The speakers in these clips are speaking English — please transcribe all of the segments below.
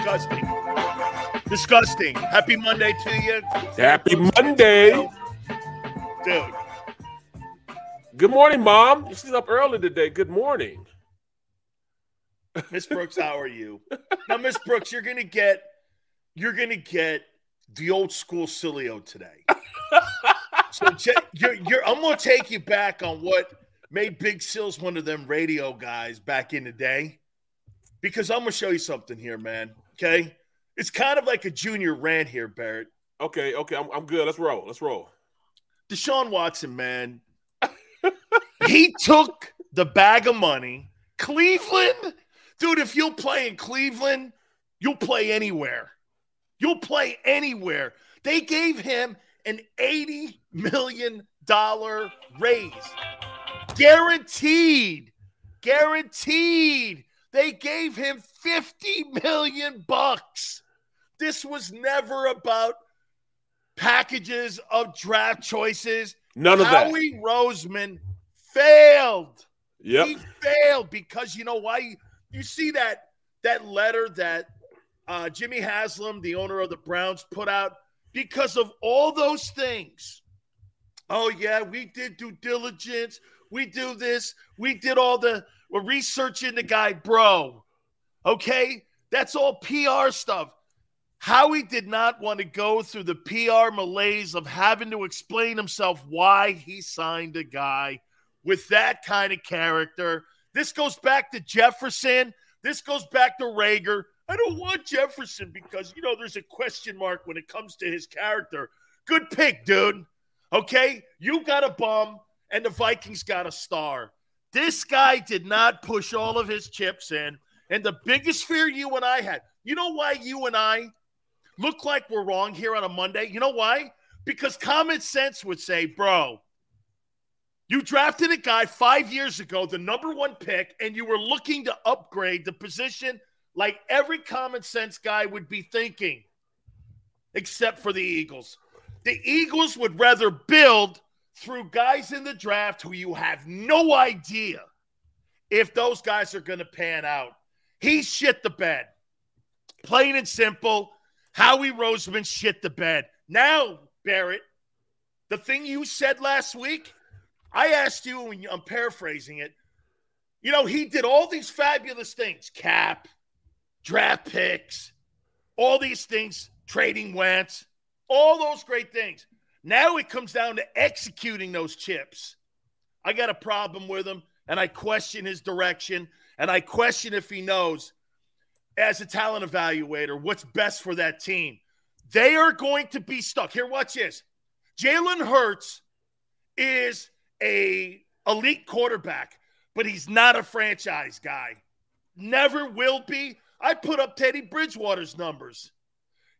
Disgusting. Disgusting. Happy Monday to you. Happy Monday. Dude. Good morning, Mom. She's up early today. Good morning. Miss Brooks, how are you? Now, Miss Brooks, you're gonna get you're gonna get the old school Sileo today. so you're, you're, I'm gonna take you back on what made Big Sills one of them radio guys back in the day. Because I'm gonna show you something here, man. Okay. It's kind of like a junior rant here, Barrett. Okay, okay, I'm, I'm good. Let's roll. Let's roll. Deshaun Watson, man. he took the bag of money. Cleveland, dude, if you'll play in Cleveland, you'll play anywhere. You'll play anywhere. They gave him an $80 million raise. Guaranteed. Guaranteed. They gave him 50 million bucks. This was never about packages of draft choices. None of that. Howie Roseman failed. Yep. He failed because you know why? You see that that letter that uh, Jimmy Haslam, the owner of the Browns, put out because of all those things. Oh yeah, we did due diligence. We do this. We did all the we're researching the guy, bro. Okay? That's all PR stuff. Howie did not want to go through the PR malaise of having to explain himself why he signed a guy with that kind of character. This goes back to Jefferson. This goes back to Reagor. I don't want Jefferson because, you know, there's a question mark when it comes to his character. Good pick, dude. Okay? You got a bum, and the Vikings got a star. This guy did not push all of his chips in. And the biggest fear you and I had, you know why you and I look like we're wrong here on a Monday? You know why? Because common sense would say, bro, you drafted a guy five years ago, the number one pick, and you were looking to upgrade the position like every common sense guy would be thinking, except for the Eagles. The Eagles would rather build through guys in the draft who you have no idea if those guys are going to pan out. He shit the bed. Plain and simple. Howie Roseman shit the bed. Now, Barrett, the thing you said last week, I asked you, and I'm paraphrasing it. You know, he did all these fabulous things cap, draft picks, all these things, trading Wentz, all those great things. Now it comes down to executing those chips. I got a problem with him, and I question his direction, and I question if he knows, as a talent evaluator, what's best for that team. They are going to be stuck. Here, watch this. Jalen Hurts is a elite quarterback, but he's not a franchise guy. Never will be. I put up Teddy Bridgewater's numbers.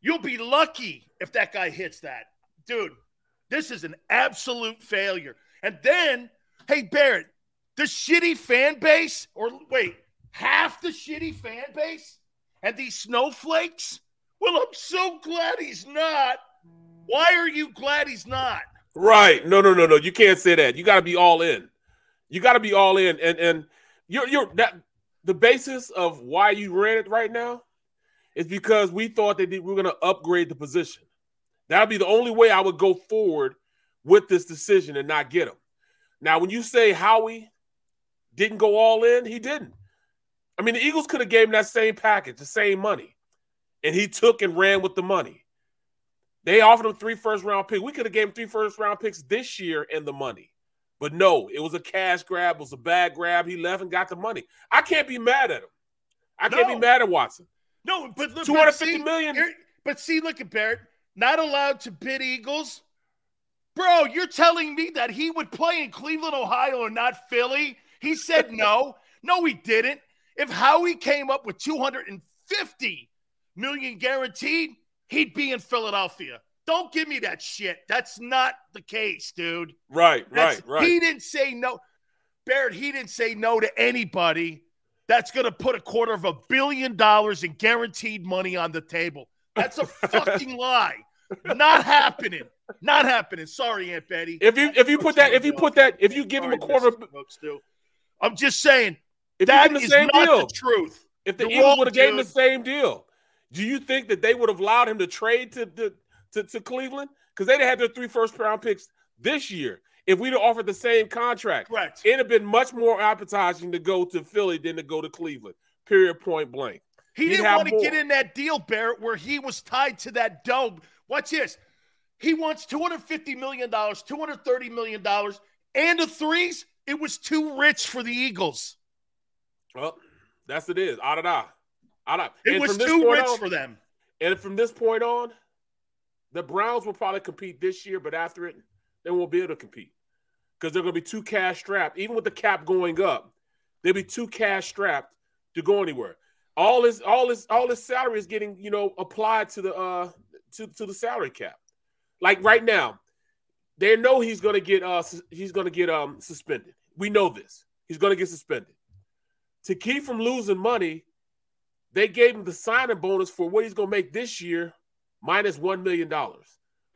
You'll be lucky if that guy hits that. Dude, this is an absolute failure. And then, hey, Barrett, the shitty fan base, or wait, half the shitty fan base and these snowflakes? Well, I'm so glad he's not. Why are you glad he's not? Right. No, no, no, no. You can't say that. You got to be all in. You got to be all in. And and you're you're that the basis of why you ran it right now is because we thought that we were going to upgrade the position. That'd be the only way I would go forward with this decision and not get him. Now, when you say Howie didn't go all in, he didn't. I mean, the Eagles could have gave him that same package, the same money, and he took and ran with the money. They offered him three first round picks. We could have gave him three first round picks this year and the money. But no, it was a cash grab, it was a bad grab. He left and got the money. I can't be mad at him. I can't be mad at Watson. No, but look, Two hundred but see- million. But see, look at Barrett. Not allowed to bid Eagles. Bro, you're telling me that he would play in Cleveland, Ohio, and not Philly? He said no. no, he didn't. If Howie came up with 250 million guaranteed, he'd be in Philadelphia. Don't give me that shit. That's not the case, dude. Right, That's, right, right. He didn't say no. Barrett, he didn't say no to anybody that's going to put a quarter of a billion dollars in guaranteed money on the table. That's a fucking lie. Not happening. Not happening. Sorry, Aunt Betty. if you if you put that if you put that if you give him a quarter. I'm just saying if you that give the is not deal the truth. if the You're Eagles would have gave him the same deal, do you think that they would have allowed him to trade to to, to, to Cleveland because they'd have had their three first round picks this year if we'd have offered the same contract? Correct. It'd have been much more appetizing to go to Philly than to go to Cleveland. Period. Point blank. He He'd didn't want to get in that deal, Barrett, where he was tied to that dome. Watch this. He wants $250 million, $230 million, and the threes. It was too rich for the Eagles. Well, that's it is. Out of that. Out of It and was too rich on- for them. And from this point on, the Browns will probably compete this year, but after it, they won't be able to compete because they're going to be too cash strapped. Even with the cap going up, they'll be too cash strapped to go anywhere. All his all his all his salary is getting, you know, applied to the uh to, to the salary cap. Like right now, they know he's to get uh he's to get um suspended. We know this. He's to get suspended. To keep from losing money, they gave him the signing bonus for what he's to make this year $1 million.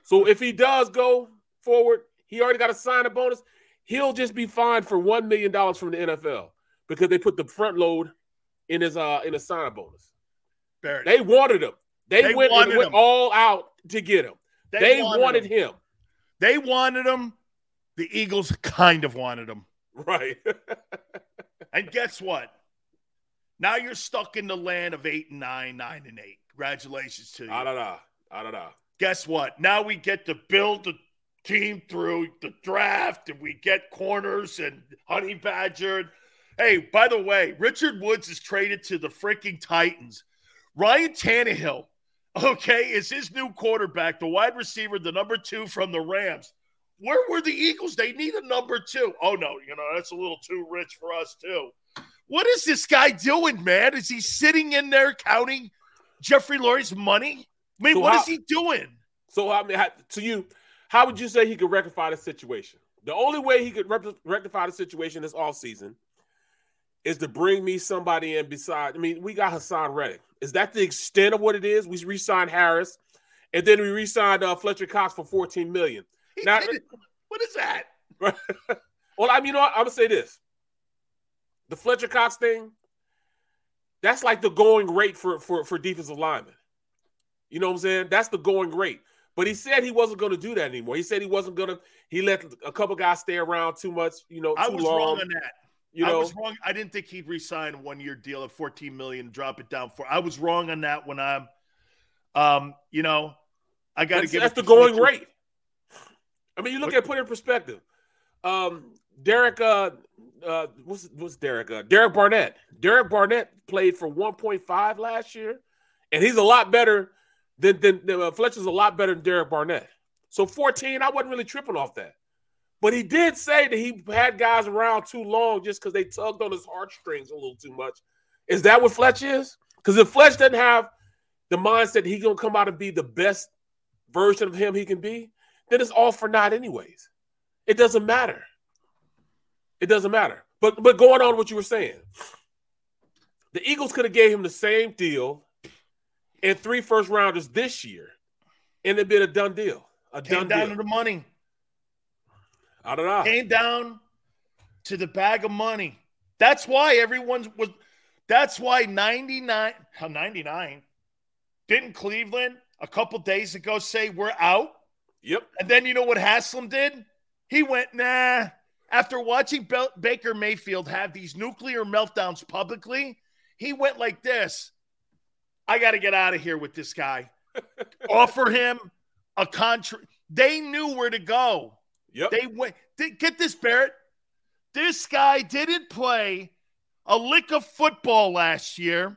So if he does go forward, he already got a signing bonus. He'll just be fined for $1 million from the NFL because they put the front load in his uh in his signing bonus. Barrett. They wanted him. They, They went, wanted went him. all out to get him. They, wanted, him. him. They wanted him. The Eagles kind of wanted him. Right. And guess what? Now you're stuck in the land of eight and nine, nine and eight. Congratulations to you. Ah, da, da. Ah, da, da. guess what? Now we get to build the team through the draft and we get corners and Honey Badger. Hey, by the way, Richard Woods is traded to the freaking Titans. Ryan Tannehill, okay, is his new quarterback, the wide receiver, the number two from the Rams. Where were the Eagles? They need a number two. Oh, no, you know, that's a little too rich for us, too. What is this guy doing, man? Is he sitting in there counting Jeffrey Lurie's money? I mean, So what how- is he doing? So, I mean, how- to you, how would you say he could rectify the situation? The only way he could rectify the situation this offseason is to bring me somebody in beside. I mean, we got Haason Reddick. Is that the extent of what it is? We re-signed Harris, and then we re-signed uh, Fletcher Cox for fourteen million. He Now- what is that? Well, I mean, you know, I'm gonna say this: the Fletcher Cox thing. That's like the going rate for for for defensive linemen. You know what I'm saying? That's the going rate. But he said he wasn't going to do that anymore. He said he wasn't going to. He let a couple guys stay around too much. You know, I too was long. wrong on that. You I was wrong. I didn't think he'd resign a one-year deal at 14 million, drop it down for. I was wrong on that when I'm, um, you know, I got to give that's the going rate. I mean, you look at put it in perspective. Um, Derek, uh, uh, what's what's Derek? Uh, Derek Barnett. Derek Barnett played for 1.5 last year, and he's a lot better than than, than uh, Fletcher's a lot better than Derek Barnett. So 14, I wasn't really tripping off that. But he did say that he had guys around too long just because they tugged on his heartstrings a little too much. Is that what Fletch is? Because if Fletch doesn't have the mindset he's gonna come out and be the best version of him he can be, then it's all for naught anyways. It doesn't matter. It doesn't matter. But but going on what you were saying, the Eagles could have gave him the same deal and three first rounders this year, and it'd been a done deal. A Came done down to the money. I don't know. Came down to the bag of money. That's why everyone was. That's why 99, 99 didn't Cleveland a couple days ago say we're out? Yep. And then you know what Haslam did? He went, nah, After watching Be- Baker Mayfield have these nuclear meltdowns publicly, he went like this I got to get out of here with this guy. Offer him a contract. They knew where to go. Yep. They went. Get this, Barrett. This guy didn't play a lick of football last year.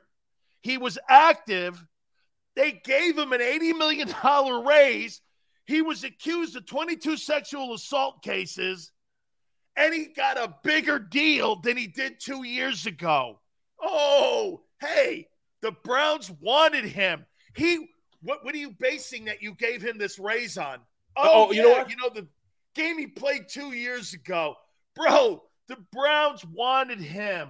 He was active. They gave him an $80 million raise. He was accused of 22 sexual assault cases, and he got a bigger deal than he did two years ago. Oh, hey, the Browns wanted him. He what what are you basing that you gave him this raise on? Oh, oh you know what? You know the game he played two years ago. Bro, the Browns wanted him.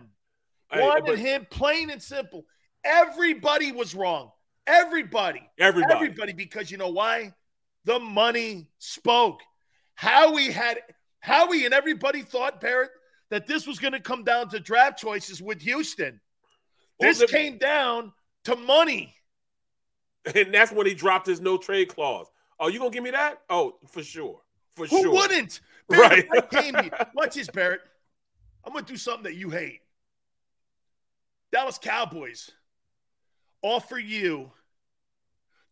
Wanted but, him plain and simple. Everybody was wrong. Everybody. Everybody. Everybody, because you know why? The money spoke. Howie had Howie and everybody thought, Barrett, that this was going to come down to draft choices with Houston. This well, the, came down to money. And that's when he dropped his no trade clause. Oh, you gonna give me that? Oh, for sure. For Who sure. wouldn't? Barrett, right. came Watch this, Barrett. I'm gonna do something that you hate. Dallas Cowboys offer you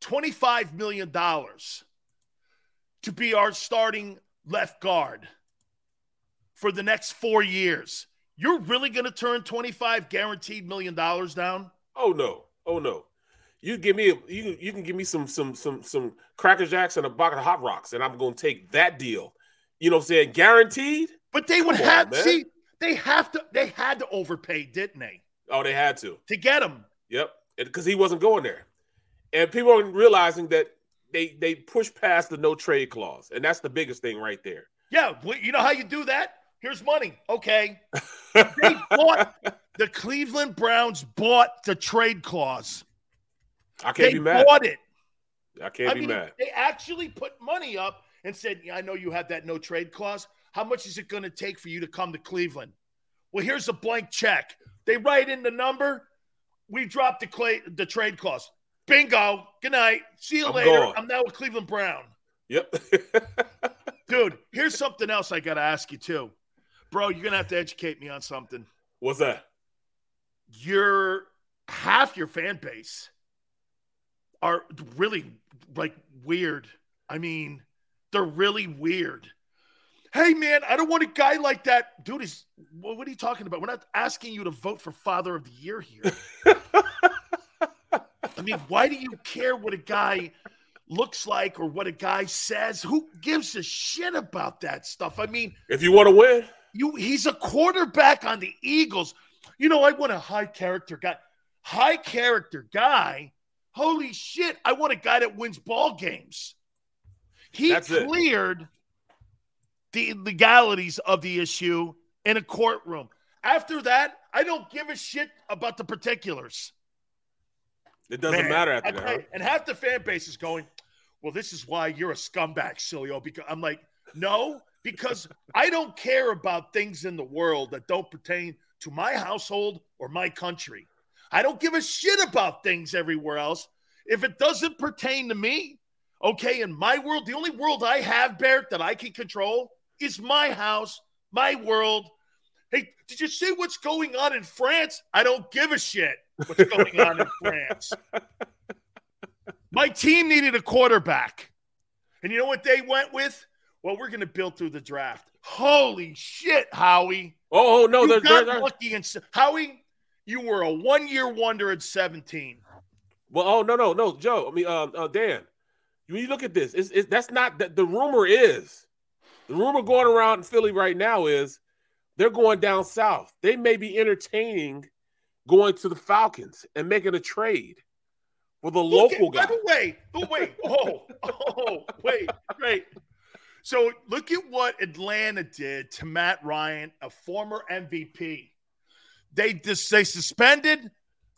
$25 million to be our starting left guard for the next four years. You're really going to turn 25 guaranteed million dollars down? Oh no. Oh no. You give me you you can give me some some some some cracker jacks and a bucket of hot rocks and I'm going to take that deal. You know what I'm saying? Guaranteed? But they would Come have on, see they have to they had to overpay, didn't they? Oh, they had to. To get him. Yep. Because he wasn't going there. And people aren't realizing that they they push past the no trade clause. And that's the biggest thing right there. Yeah, you know how you do that? Here's money. Okay. they bought the Cleveland Browns bought the trade clause. I can't they be mad. Bought it. I can't I be mean, mad. They actually put money up and said, yeah, "I know you have that no trade clause. How much is it going to take for you to come to Cleveland?" Well, here's a blank check. They write in the number. We drop the clay, the trade clause. Bingo. Good night. See you I'm later. Gone. I'm now with Cleveland Brown. Yep. Dude, here's something else I got to ask you too. Bro, you're gonna have to educate me on something. What's that? Your half your fan base are really like weird. I mean, they're really weird. Hey man, I don't want a guy like that. Dude, is what are you talking about? We're not asking you to vote for father of the year here. I mean, why do you care what a guy looks like or what a guy says? Who gives a shit about that stuff? I mean, if you want to win, you he's a quarterback on the Eagles. You know, I want a high character guy. High character guy. Holy shit. I want a guy that wins ball games. He That's cleared it. the legalities of the issue in a courtroom. After that, I don't give a shit about the particulars. It doesn't Man, matter after that. And half the fan base is going, well, this is why you're a scumbag, Sileo. Because I'm like, no, because I don't care about things in the world that don't pertain to my household or my country. I don't give a shit about things everywhere else. If it doesn't pertain to me, okay, in my world, the only world I have, Bert, that I can control is my house, my world. Hey, did you see what's going on in France? I don't give a shit what's going on in France. My team needed a quarterback. And you know what they went with? Well, we're going to build through the draft. Holy shit, Howie. Oh, oh no. You they're, got they're, lucky. And, Howie, you were a one year wonder at 17. Well, oh, no, no, no, Joe. I mean, uh, uh, Dan, when you look at this, it's, it's, that's not that the rumor is the rumor going around in Philly right now is they're going down south. They may be entertaining going to the Falcons and making a trade with a local guy. By the way, wait, oh, oh, wait, wait. So look at what Atlanta did to Matt Ryan, a former MVP. They just they suspended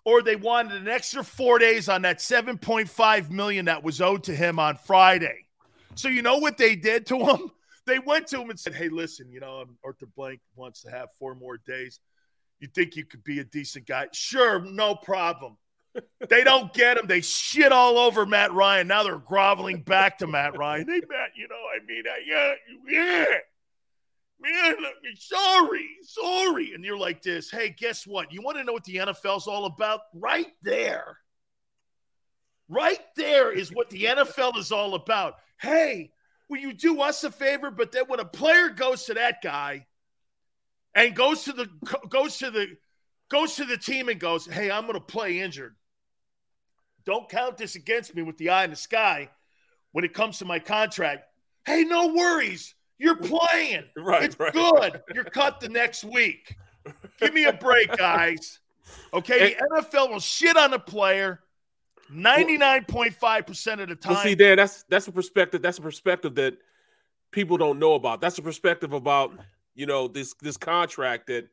or they wanted an extra four days on that 7.5 million that was owed to him on Friday. So you know what they did to him? They went to him and said, Hey, listen, you know, Arthur Blank wants to have four more days. You think you could be a decent guy? Sure, no problem they don't get him. They shit all over Matt Ryan. Now they're groveling back to Matt Ryan. Hey, Matt, you know, I mean, uh, yeah, yeah. Man, sorry, sorry. And you're like this. Hey, guess what? You want to know what the NFL's all about? Right there. Right there is what the NFL is all about. Hey, will you do us a favor? But then when a player goes to that guy and goes to the goes to the goes to the team and goes, Hey, I'm gonna play injured. Don't count this against me with the eye in the sky when it comes to my contract. Hey, no worries. You're playing. Right. It's right. good. You're cut the next week. Give me a break, guys. Okay. The NFL will shit on a player 99.5% of the time. Well, see, Dan, that's that's a perspective. That's a perspective that people don't know about. That's a perspective about you know this this contract that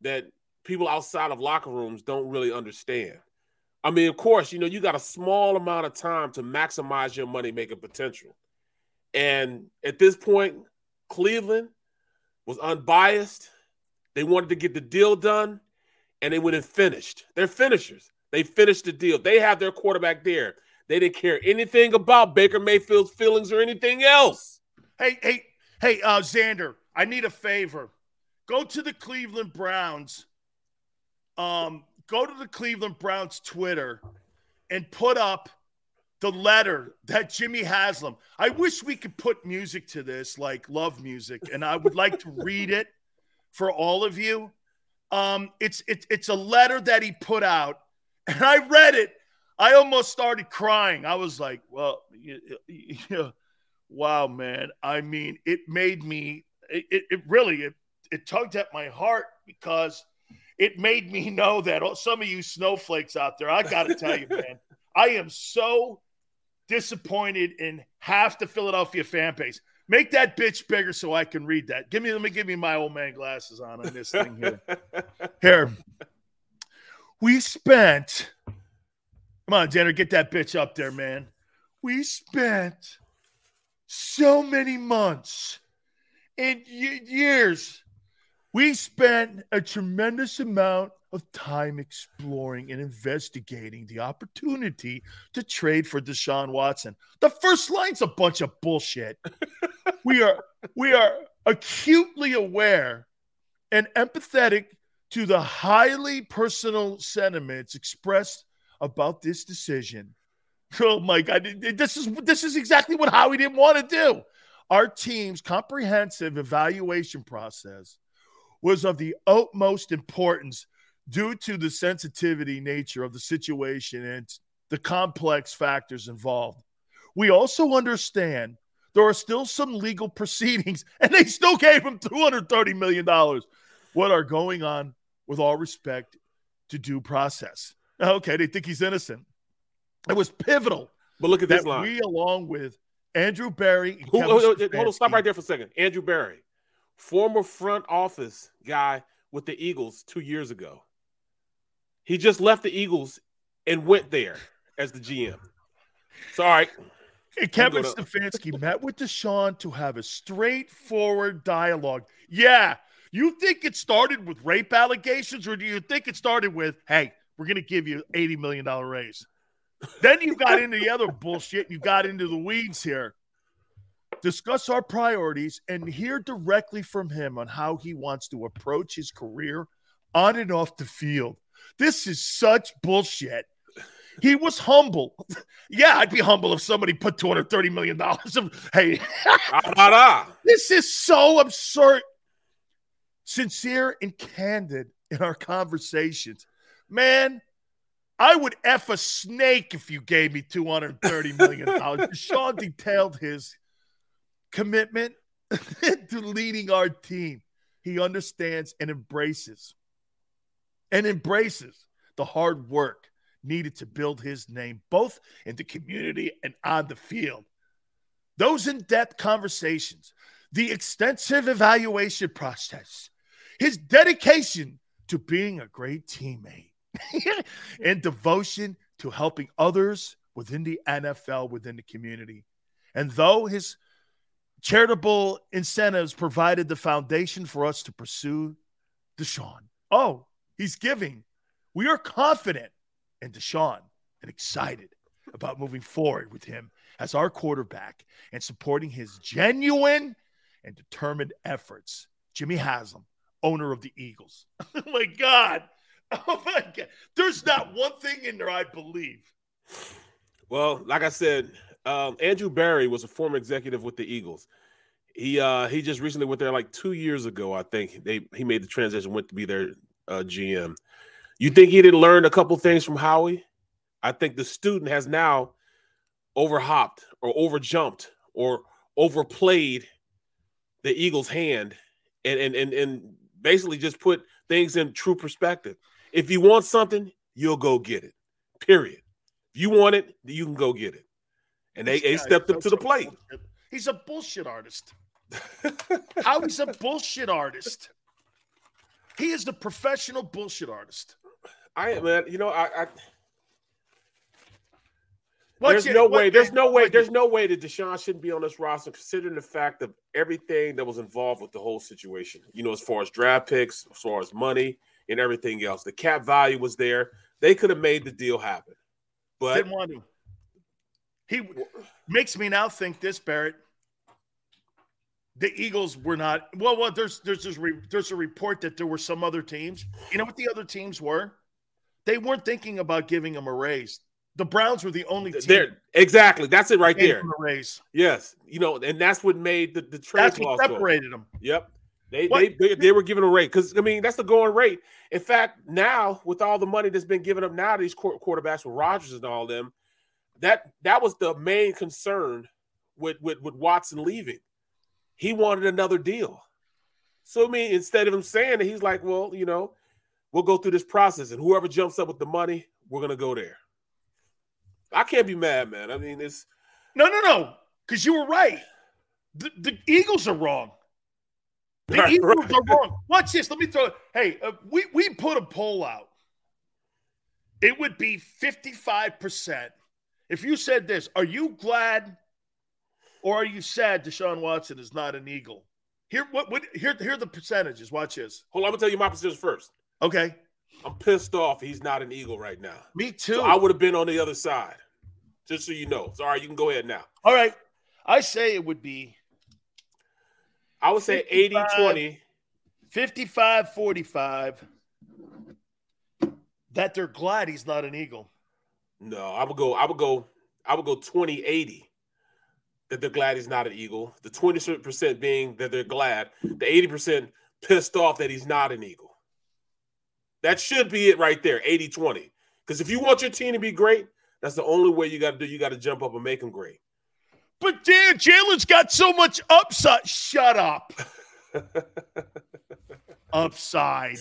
that people outside of locker rooms don't really understand. I mean, of course, you know you got a small amount of time to maximize your money making potential, and at this point, Cleveland was unbiased. They wanted to get the deal done, and they went and finished. They're finishers. They finished the deal. They have their quarterback there. They didn't care anything about Baker Mayfield's feelings or anything else. Hey, hey, hey, uh, Xander, I need a favor. Go to the Cleveland Browns. Um, go to the Cleveland Browns Twitter and put up the letter that Jimmy Haslam. I wish we could put music to this, like love music, and I would like to read it for all of you. Um, it's it, it's a letter that he put out, and I read it. I almost started crying. I was like, "Well, you, you, wow, man." I mean, it made me. It, it really it, it tugged at my heart because it made me know that some of you snowflakes out there, I got to tell you, man, I am so disappointed in half the Philadelphia fan base. Make that bitch bigger so I can read that. Give me, let me give me my old man glasses on on this thing here. here, we spent. Come on, Jenner, get that bitch up there, man. We spent so many months and years. We spent a tremendous amount of time exploring and investigating the opportunity to trade for Deshaun Watson. The first line's a bunch of bullshit. we are we are acutely aware and empathetic to the highly personal sentiments expressed about this decision. Oh my God, this is this is exactly what Howie didn't want to do. Our team's comprehensive evaluation process was of the utmost importance due to the sensitivity nature of the situation and the complex factors involved. We also understand there are still some legal proceedings, and they still gave him $230 million. What are going on with all respect to due process? Okay, they think he's innocent. It was pivotal. But look at this that line. We, along with Andrew Berry, Who, hold, on, stop right there for a second. Andrew Berry, former front office guy with the Eagles two years ago. He just left the Eagles and went there as the GM. Sorry. And Kevin Stefanski met with Deshaun to have a straightforward dialogue. Yeah. You think it started with rape allegations, or do you think it started with, hey, we're going to give you $80 million raise? then you got into the other bullshit. You got into the weeds here. Discuss our priorities and hear directly from him on how he wants to approach his career on and off the field. This is such bullshit. He was humble. Yeah, I'd be humble if somebody put $230 million of, hey, ah, this is so absurd. Sincere and candid in our conversations. Man, I would F a snake if you gave me $230 million. Sean detailed his commitment to leading our team. He understands and embraces and embraces the hard work needed to build his name, both in the community and on the field. Those in depth conversations, the extensive evaluation process, his dedication to being a great teammate, and devotion to helping others within the NFL, within the community. And though his charitable incentives provided the foundation for us to pursue Deshaun, oh, He's giving. We are confident in Deshaun and excited about moving forward with him as our quarterback and supporting his genuine and determined efforts. Jimmy Haslam, owner of the Eagles. oh my God. Oh my God. There's not one thing in there I believe. Well, like I said, um, Andrew Berry was a former executive with the Eagles. He uh, he just recently went there like two years ago, I think. They he made the transition, went to be their uh, GM. You think he didn't learn a couple things from Howie? I think the student has now overhopped or overjumped or overplayed the Eagles' hand and and and, and basically just put things in true perspective. If you want something, you'll go get it. Period. If you want it, you can go get it. And they, they stepped up to the plate. Bullshit. He's a bullshit artist. How he's a bullshit artist. He is the professional bullshit artist. I man, you know, I, I there's no way. There's no way. There's no way that Deshaun shouldn't be on this roster, considering the fact of everything that was involved with the whole situation. You know, as far as draft picks, as far as money, and everything else. The cap value was there. They could have made the deal happen, but didn't want to. He makes me now think this, Barrett. The Eagles were not well. Well, there's there's there's, re, there's a report that there were some other teams. You know what the other teams were? They weren't thinking about giving him a raise. The Browns were the only team. There, exactly. That's it right there. A raise. Yes, you know, and that's what made the the trade. That's what separated them. Yep. They, they, they they were giving a rate because I mean that's the going rate. In fact, now with all the money that's been given up now to these quarterbacks with Rodgers and all them, that that was the main concern with with, with Watson leaving. He wanted another deal. So I mean, instead of him saying it, he's like, well, you know, we'll go through this process, and whoever jumps up with the money, we're gonna go there. I can't be mad, man. I mean, it's no, no, no, because you were right. The, the Eagles are wrong. The right, Eagles right. are wrong. Watch this. Let me throw it. Hey, uh, we, we put a poll out. It would be 55%. If you said this, are you glad or are you sad Deshaun Watson is not an Eagle? Here, what, what here, here are the percentages. Watch this. Hold on, I'm gonna tell you my percentage first. Okay. I'm pissed off he's not an Eagle right now. Me too. So I would have been on the other side. Just so you know. Sorry, you can go ahead now. All right. I say it would be I would say 80 20. 55 45. That they're glad he's not an Eagle. No, I would go, I would go, I would go 20 80 that they're glad he's not an Eagle. The 20% being that they're glad. The 80% pissed off that he's not an Eagle. That should be it right there, 80 20. Because if you want your team to be great, that's the only way you got to do. You got to jump up and make them great. But Dan, Jalen's got so much upside. Shut up. upside.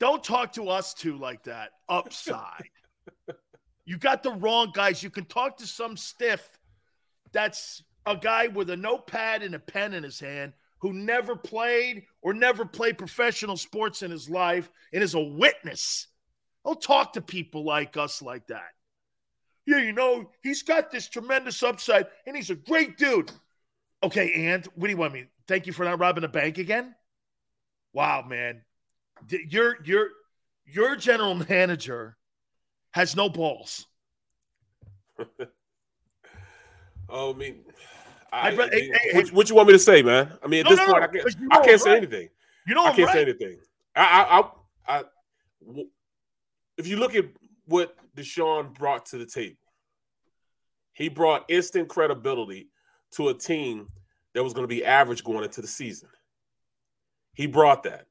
Don't talk to us two like that. Upside. You got the wrong guys. You can talk to some stiff that's a guy with a notepad and a pen in his hand who never played or never played professional sports in his life and is a witness. Don't talk to people like us like that yeah, you know, he's got this tremendous upside and he's a great dude. Okay, and what do you want me? Thank you for not robbing a bank again. Wow, man, your your your general manager has no balls. oh, I mean, I, I, hey, hey, what, what, you want me to say, man? I mean, at no, this no, point, no, I can't, you know I can't say right. anything. You know, I can't right. say anything. I, I, I, if you look at what Deshaun brought to the table. He brought instant credibility to a team that was going to be average going into the season. He brought that.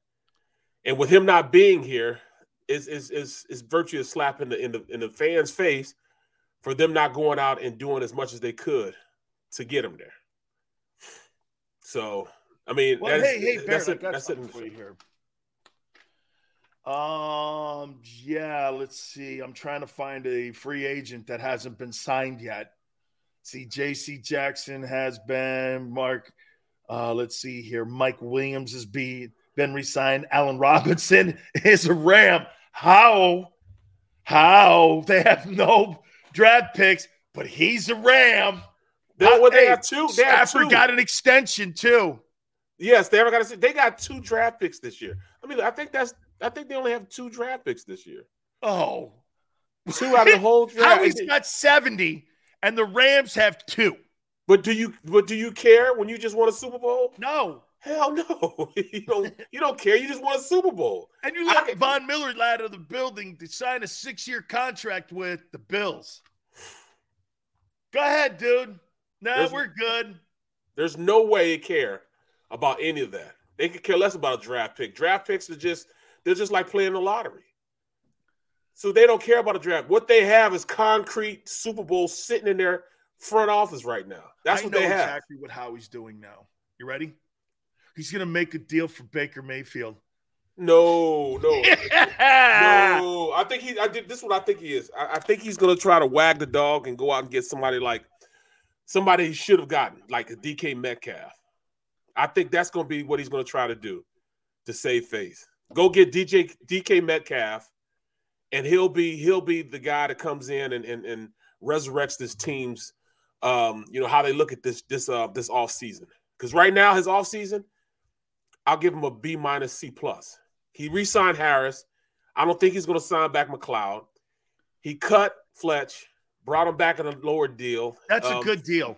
And with him not being here, is is is is virtually a slap in the in the in the fans' face for them not going out and doing as much as they could to get him there. So I mean, well, hey, hey, that's Barrett, it. That's it for you here. Um, yeah, let's see. I'm trying to find a free agent that hasn't been signed yet. See, JC Jackson has been, Mark, uh, let's see here. Mike Williams is been, been resigned. Allen Robinson is a Ram. How? How? They have no draft picks, but he's a Ram. They, well, they hey, have two. They have two. got an extension too. Yes, they ever got to. They got two draft picks this year. I mean, I think that's I think they only have two draft picks this year. Oh, two out of the whole draft. Howie's got 70 and the Rams have two. But do you but do you care when you just won a Super Bowl? No. Hell no. you don't you don't care. You just want a Super Bowl. And you let Von Miller out of the building to sign a six-year contract with the Bills. Go ahead, dude. No, nah, we're good. There's no way they care about any of that. They could care less about a draft pick. Draft picks are just they're just like playing the lottery. So they don't care about a draft. What they have is concrete Super Bowl sitting in their front office right now. That's I what they have. Exactly what Howie's doing now. You ready? He's going to make a deal for Baker Mayfield. No, no, no. I think he. I did. This is what I think he is. I, I think he's going to try to wag the dog and go out and get somebody like somebody he should have gotten, like a DK Metcalf. I think that's going to be what he's going to try to do to save face. Go get DJ DK Metcalf, and he'll be he'll be the guy that comes in and and, and resurrects this team's um, you know how they look at this this uh this off season. Because right now his off season, I'll give him a B minus C plus. He re-signed Harris. I don't think he's going to sign back McLeod. He cut Fletch, brought him back in a lower deal. That's um, a good deal.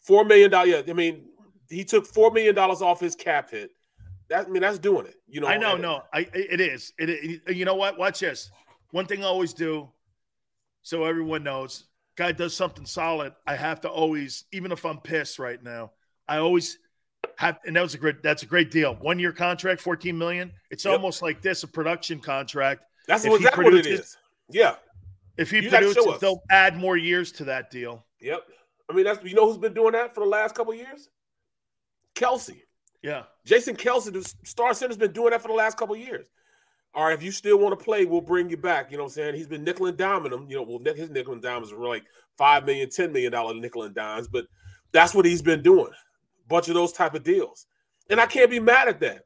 Four million dollars. Yeah, I mean, he took four million dollars off his cap hit. That I mean, that's doing it. You know, I know, no, I it is. It, it, you know what? Watch this. One thing I always do, so everyone knows, guy does something solid. I have to always, even if I'm pissed right now, I always have, and that was a great. That's a great deal. One year contract, fourteen million. It's yep. almost like this, a production contract. That's if exactly what it is. Yeah. If he you produces, they'll add more years to that deal. Yep. I mean, that's you know who's been doing that for the last couple years? Kelce. Yeah. Jason Kelce, the star center's been doing that for the last couple years. All right, if you still want to play, we'll bring you back. You know what I'm saying? He's been nickel and diming them. You know, well, his nickel and dimes are like five million, ten million dollar nickel and dimes, but that's what he's been doing. Bunch of those type of deals. And I can't be mad at that.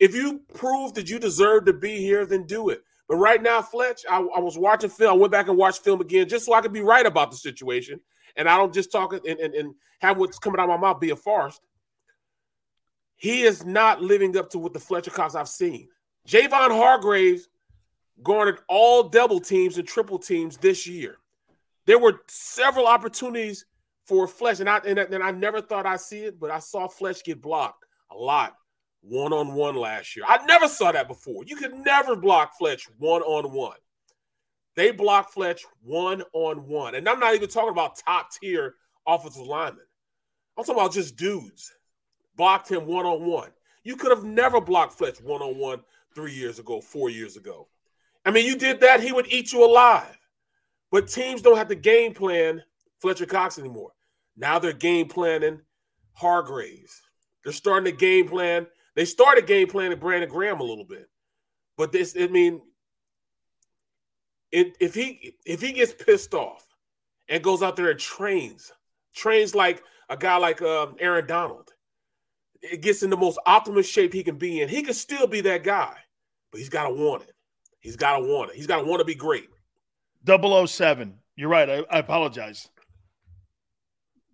If you prove that you deserve to be here, then do it. But right now, Fletch, I, I was watching film. I went back and watched film again just so I could be right about the situation. And I don't just talk and, and, and have what's coming out of my mouth be a farce. He is not living up to what the Fletcher Cox I've seen. Javon Hargraves garnered all double teams and triple teams this year. There were several opportunities for Fletch, and I and, and I never thought I'd see it, but I saw Fletch get blocked a lot one on one last year. I never saw that before. You could never block Fletch one on one. They block Fletch one on one, and I'm not even talking about top tier offensive linemen. I'm talking about just dudes blocked him one on one. You could have never blocked Fletch one on one three years ago, four years ago. I mean, you did that, he would eat you alive. But teams don't have to game plan Fletcher Cox anymore. Now they're game planning Hargraves. They're starting to game plan. They started game planning Brandon Graham a little bit. But this, I mean, it, if he if he gets pissed off and goes out there and trains, trains like a guy like um, Aaron Donald, it gets in the most optimal shape he can be in, he can still be that guy, but he's got to want it. He's got to want it. He's got to want to be great. 007. You're right. I, I apologize.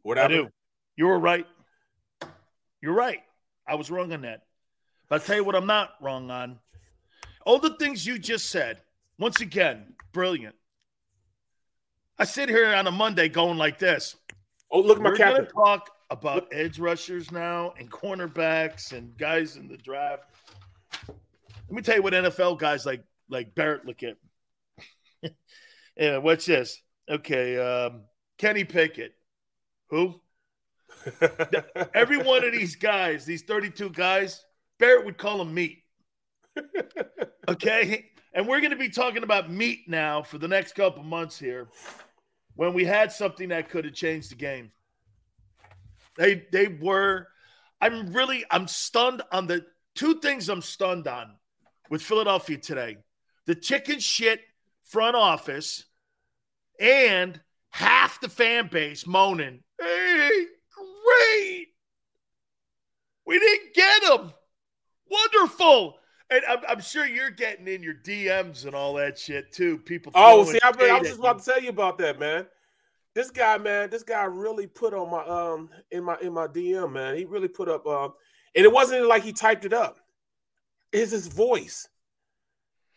What I do. You were right. You're right. I was wrong on that. But I'll tell you what I'm not wrong on. All the things you just said, once again, brilliant. I sit here on a Monday going like this. Oh, look, my captain. talk about edge rushers now and cornerbacks and guys in the draft. Let me tell you what NFL guys like like Barrett look at. yeah, what's this? Okay, um, Kenny Pickett. Who? Every one of these guys, these 32 guys, Barrett would call them meat. okay? And we're going to be talking about meat now for the next couple months here when we had something that could have changed the game. They they were. I'm really I'm stunned on the two things I'm stunned on with Philadelphia today: the chicken shit front office and half the fan base moaning, "Hey, great! We didn't get him. Wonderful." And I'm, I'm, sure you're getting in your DMs and all that shit too. People. Oh, see, I, I was just about to tell you about that, man this guy, man, this guy really put on my um in my in my DM, man. He really put up um, and it wasn't like he typed it up. It's his voice.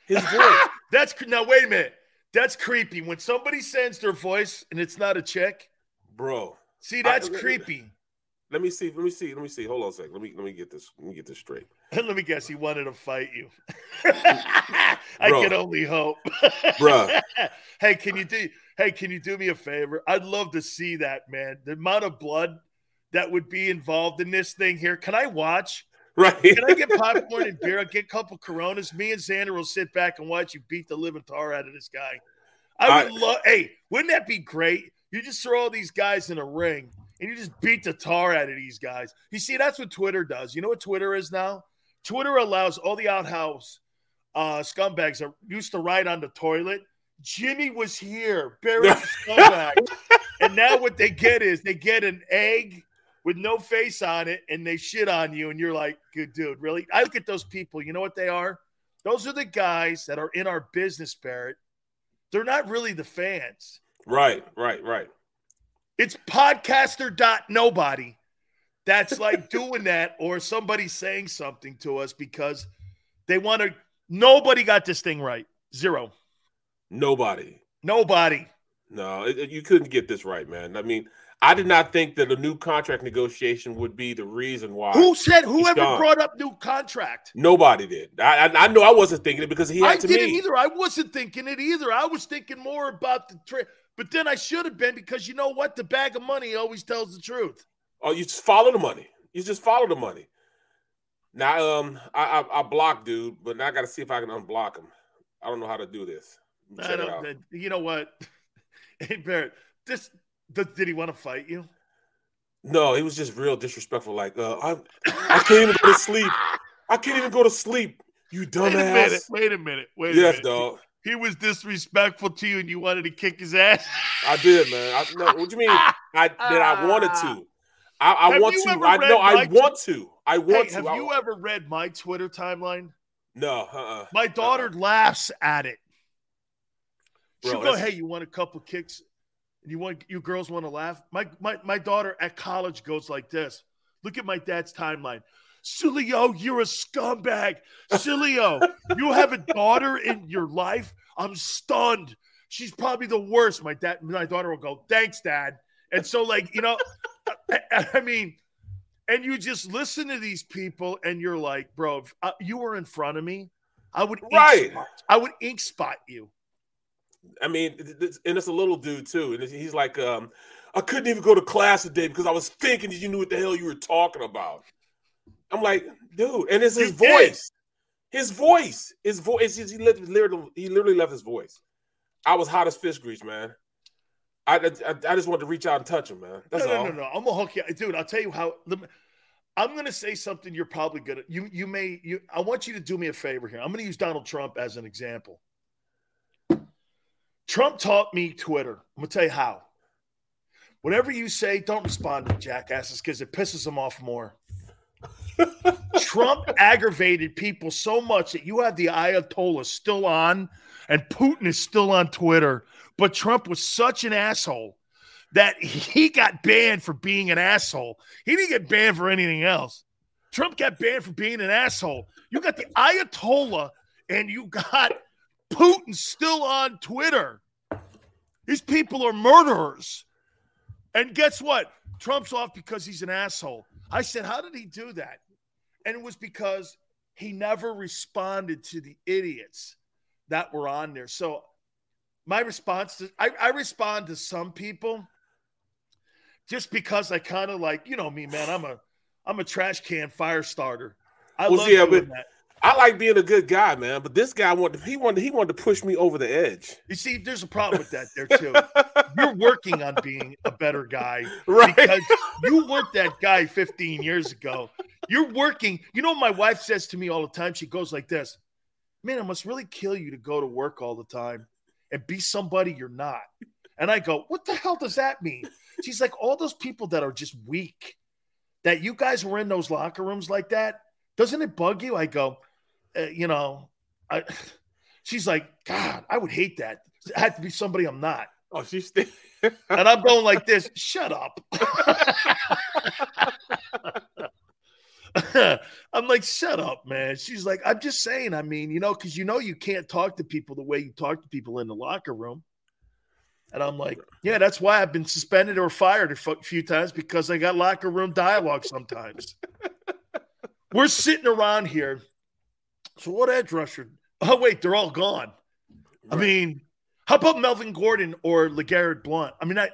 His voice. That's now wait a minute. That's creepy. When somebody sends their voice and it's not a check, bro. See, that's I, creepy. Let me see. Let me see. Let me see. Hold on a second. Let me let me get this. Let me get this straight. let me guess. He wanted to fight you. I can only hope, bro. hey, can you do? Hey, can you do me a favor? I'd love to see that, man. The amount of blood that would be involved in this thing here. Can I watch? Right. Can I get popcorn and beer? I'll get a couple Coronas. Me and Xander will sit back and watch you beat the living tar out of this guy. I would love. Hey, wouldn't that be great? You just throw all these guys in a ring and you just beat the tar out of these guys. You see, that's what Twitter does. You know what Twitter is now? Twitter allows all the outhouse uh, scumbags that used to ride on the toilet. Jimmy was here, buried scumbag. and now what they get is they get an egg with no face on it and they shit on you. And you're like, good dude, really? I look at those people. You know what they are? Those are the guys that are in our business, Barrett. They're not really the fans. right. Right. Right. It's podcaster dot nobody that's like doing that or somebody saying something to us because they want to. Nobody got this thing right. Zero. Nobody. Nobody. No, it, it- you couldn't get this right, man. I mean, I did not think that a new contract negotiation would be the reason why. Who said whoever brought up new contract? Nobody did. I, I I know I wasn't thinking it because he I had to didn't me. either. I wasn't thinking it either. I was thinking more about the trade. But then I should have been because you know what? The bag of money always tells the truth. Oh, you just follow the money. You just follow the money. Now, um, I I, I blocked dude, but now I got to see if I can unblock him. I don't know how to do this. I Check it out. don't, you know what? Hey, Barrett, this, did, did he want to fight you? No, he was just real disrespectful. Like, uh, I I can't even go to sleep. I can't even go to sleep. You Wait a minute. Wait a minute. Wait a Yes, minute. dog. He was disrespectful to you and you wanted to kick his ass. I did, man. I, no, what do you mean? I that I wanted to. I, I want to. I know. I want to. I Hey, want to. have I- you ever read my Twitter timeline? No. Uh. uh My daughter laughs at it. She'll go, "Hey, you want a couple kicks? You want you girls want to laugh?" My my my daughter at college goes like this. Look at my dad's timeline. Sileo, you're a scumbag. Sileo, you have a daughter in your life. I'm stunned. She's probably the worst. My dad, my daughter will go, "Thanks, dad." And so, like you know, I, I mean, and you just listen to these people, and you're like, "Bro, if uh, you were in front of me, I would Right. spot- I would ink spot you." I mean, and it's a little dude too, and he's like, um, I couldn't even go to class today because I was thinking that you knew what the hell you were talking about. I'm like, dude, and it's his You did. voice, his voice, his voice. He literally, he literally left his voice. I was hot as fish grease, man. I, I, I just wanted to reach out and touch him, man. That's no, all. no, no, no. I'm gonna hook you, dude. I'll tell you how. let me- I'm gonna say something you're probably gonna. You you may you. I want you to do me a favor here. I'm gonna use Donald Trump as an example. Trump taught me Twitter. I'm gonna tell you how. Whatever you say, don't respond to jackasses because it pisses them off more. Trump aggravated people so much that you have the Ayatollah still on and Putin is still on Twitter. But Trump was such an asshole that he got banned for being an asshole. He didn't get banned for anything else. Trump got banned for being an asshole. You got the Ayatollah and you got Putin still on Twitter. These people are murderers. And guess what? Trump's off because he's an asshole. I said, How did he do that? And it was because he never responded to the idiots that were on there. So my response to I, I respond to some people just because I kind of like, you know me, man. I'm a I'm a trash can fire starter. I Well, love yeah, doing but- that. I like being a good guy, man. But this guy wanted he wanted he wanted to push me over the edge. You see, there's a problem with that there too. You're working on being a better guy right. because you weren't that guy 15 years ago. You're working. You know, what my wife says to me all the time. She goes like this, "Man, it must really kill you to go to work all the time and be somebody you're not." And I go, "What the hell does that mean?" She's like, "All those people that are just weak, that you guys were in those locker rooms like that. Doesn't it bug you?" I go, uh, "You know, I." She's like, "God, I would hate that. It had to be somebody I'm not." Oh, she's still. And I'm going like this, shut up. I'm like, shut up, man. She's like, I'm just saying, I mean, you know, because you know you can't talk to people the way you talk to people in the locker room. And I'm like, yeah, that's why I've been suspended or fired a few times because I got locker room dialogue sometimes. We're sitting around here. So what edge rusher? Oh, wait, they're all gone. Right. I mean, how about Melvin Gordon or LeGarrette Blount? I mean, I,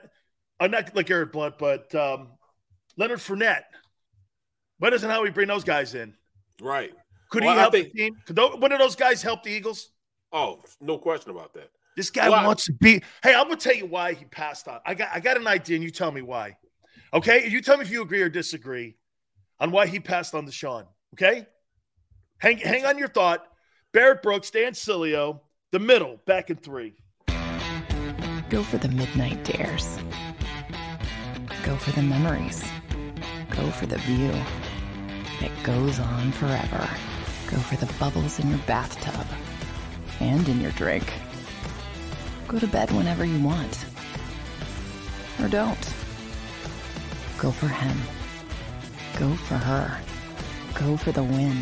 I'm not LeGarrette Blount, but um, Leonard Fournette. When doesn't how we bring those guys in? Right. Could well, he help think, the team? Could those, one of those guys help the Eagles? Oh, no question about that. This guy well, wants to be. Hey, I'm gonna tell you why he passed on. I got I got an idea, and you tell me why. Okay, you tell me if you agree or disagree on why he passed on Deshaun. Okay, hang hang on your thought. Barrett Brooks, Dan Sileo, the middle, back in three. Go for the midnight dares. Go for the memories. Go for the view that goes on forever. Go for the bubbles in your bathtub and in your drink. Go to bed whenever you want. Or don't. Go for him. Go for her. Go for the win.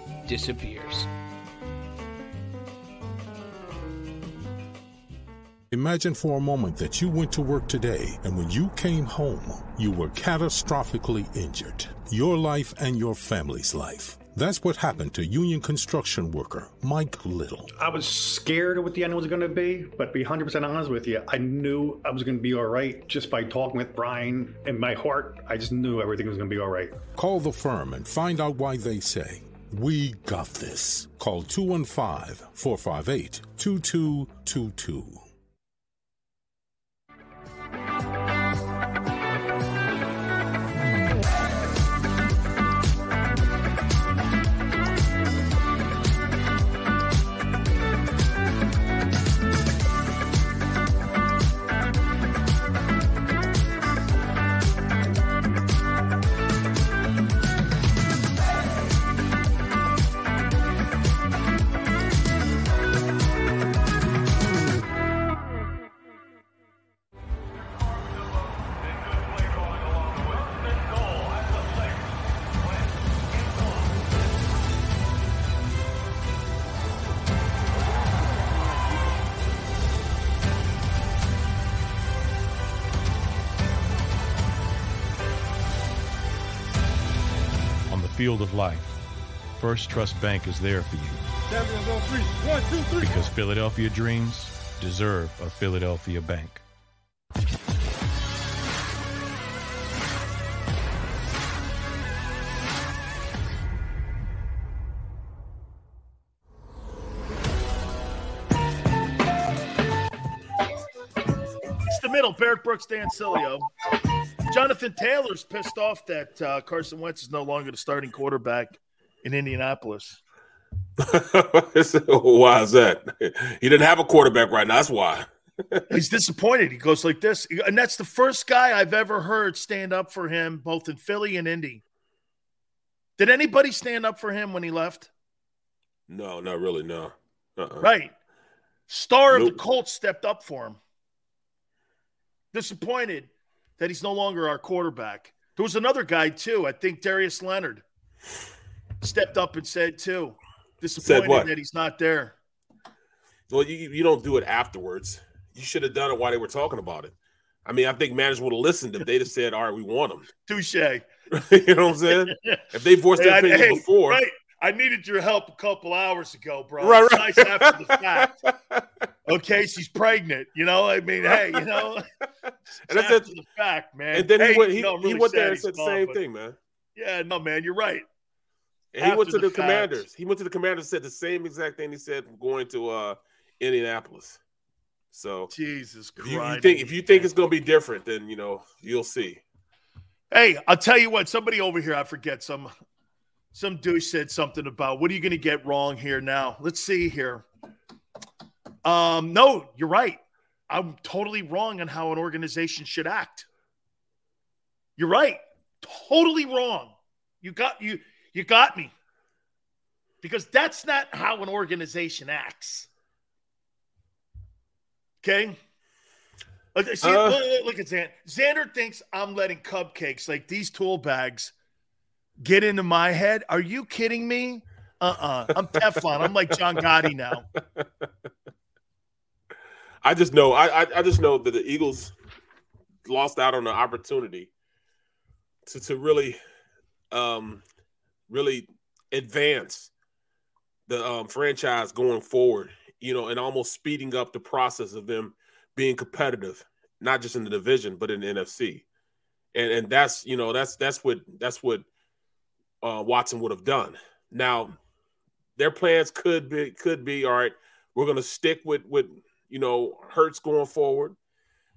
disappears. Imagine for a moment that you went to work today and when you came home, you were catastrophically injured. Your life and your family's life. That's what happened to union construction worker Mike Little. I was scared of what the end was going to be, but to be 100% honest with you, I knew I was going to be all right just by talking with Brian. In my heart, I just knew everything was going to be all right. Call the firm and find out why they say, We got this. Call 215 458 2222. Field of life, First Trust Bank is there for you. One, two, three. Because Philadelphia dreams deserve a Philadelphia bank. Brooks, Dan Sileo. Jonathan Taylor's pissed off that uh, Carson Wentz is no longer the starting quarterback in Indianapolis. why is that? He didn't have a quarterback right now. That's why. He's disappointed. He goes like this, and that's the first guy I've ever heard stand up for him, both in Philly and Indy. Did anybody stand up for him when he left? No, not really. No. Uh-uh. Right. Star nope. of the Colts stepped up for him. Disappointed that he's no longer our quarterback. There was another guy too. I think Darius Leonard stepped up and said too, disappointed that he's not there. Well, you you don't do it afterwards. You should have done it while they were talking about it. I mean, I think managers would have listened if they'd have said, "All right, we want him." Touche. you know what I'm saying? if they voiced their opinion hey, before, right. I needed your help a couple hours ago, bro. Right, right. nice after the fact. okay, she's pregnant. You know, I mean, hey, you know, and that's after the fact, man. And then hey, he went, he, really he went there and said the same thing, man. Yeah, no, man, you're right. And he went to the, the Commanders. He went to the Commanders. Said the same exact thing he said going to uh, Indianapolis. So Jesus Christ! You, you think if you think it's going to be different, then you know you'll see. Hey, I'll tell you what. Somebody over here, I forget some some douche said something about what are you going to get wrong here now? Let's see here. Um, no, you're right. I'm totally wrong on how an organization should act. You're right. Totally wrong. You got you you got me. Because that's not how an organization acts. Okay? See, Uh. look, look at Xander. Xander thinks I'm letting cupcakes like these tool bags get into my head. Are you kidding me? Uh-uh. I'm Teflon. I'm like John Gotti now. I just know I, I I just know that the Eagles lost out on the opportunity to to really um really advance the um, franchise going forward, you know, and almost speeding up the process of them being competitive, not just in the division but in the NFC. And and that's, you know, that's that's what that's what uh, Watson would have done. Now, their plans could be could be all right. We're going to stick with with you know Hurts going forward,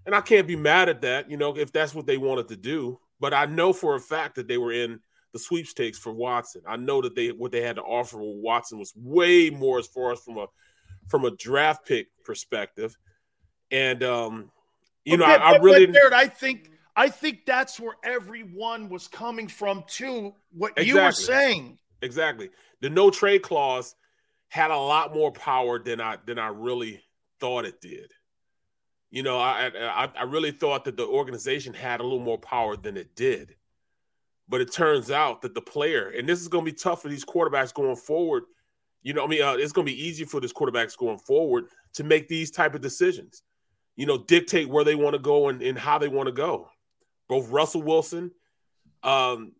and I can't be mad at that. You know, if that's what they wanted to do. But I know for a fact that they were in the sweepstakes for Watson. I know that they what they had to offer Watson was way more as far as from a from a draft pick perspective, and um, you know, But- I, I really but Jared, I think I think that's where everyone was coming from too. What you were saying. Exactly. The no trade clause had a lot more power than I than I really thought it did. You know, I I, I really thought that the organization had a little more power than it did. But it turns out that the player, and this is going to be tough for these quarterbacks going forward. You know, I mean, uh, it's going to be easy for these quarterbacks going forward to make these type of decisions. You know, dictate where they want to go and, and how they want to go. Both Russell Wilson, um,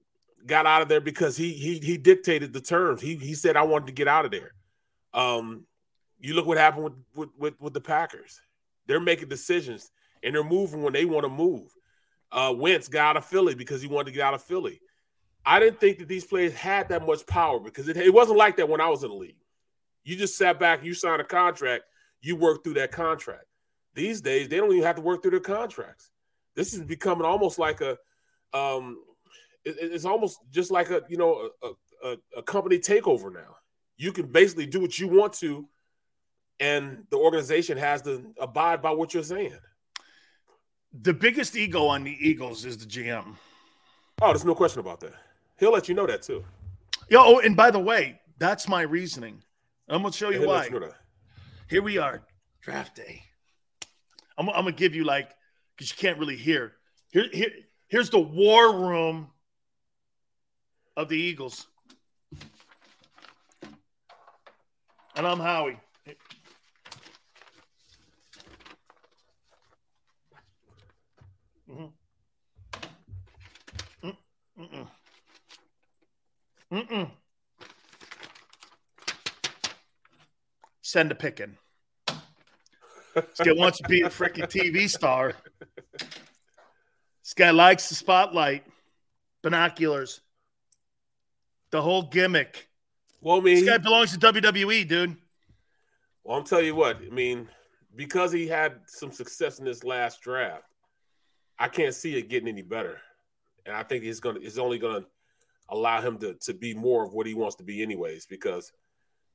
got out of there because he he he dictated the terms. He he said I wanted to get out of there. Um, you look what happened with with with, with the Packers. They're making decisions and they're moving when they want to move. Uh, Wentz got out of Philly because he wanted to get out of Philly. I didn't think that these players had that much power because it, it wasn't like that when I was in the league. You just sat back, you signed a contract, you worked through that contract. These days, they don't even have to work through their contracts. This is becoming almost like a um, it- it's almost just like a you know a, a, a company takeover now. You can basically do what you want to, and the organization has to abide by what you're saying. The biggest ego on the Eagles is the GM. Oh, there's no question about that. He'll let you know that too. Yo, oh, and by the way, that's my reasoning. I'm gonna show you why. you know. Here we are, draft day. I'm, I'm gonna give you like because you can't really hear. Here, here, here's the war room of the Eagles, and I'm Howie. Mhm. Mm, mm-mm. Mm-mm. Send a pickin'. This guy wants to be a freaking TV star. This guy likes the spotlight, binoculars, the whole gimmick. Well, I mean, This guy belongs to WWE, dude. Well, I'm telling you what. I mean, because he had some success in this last draft, I can't see it getting any better. And I think it's gonna it's only gonna allow him to to be more of what he wants to be, anyways. Because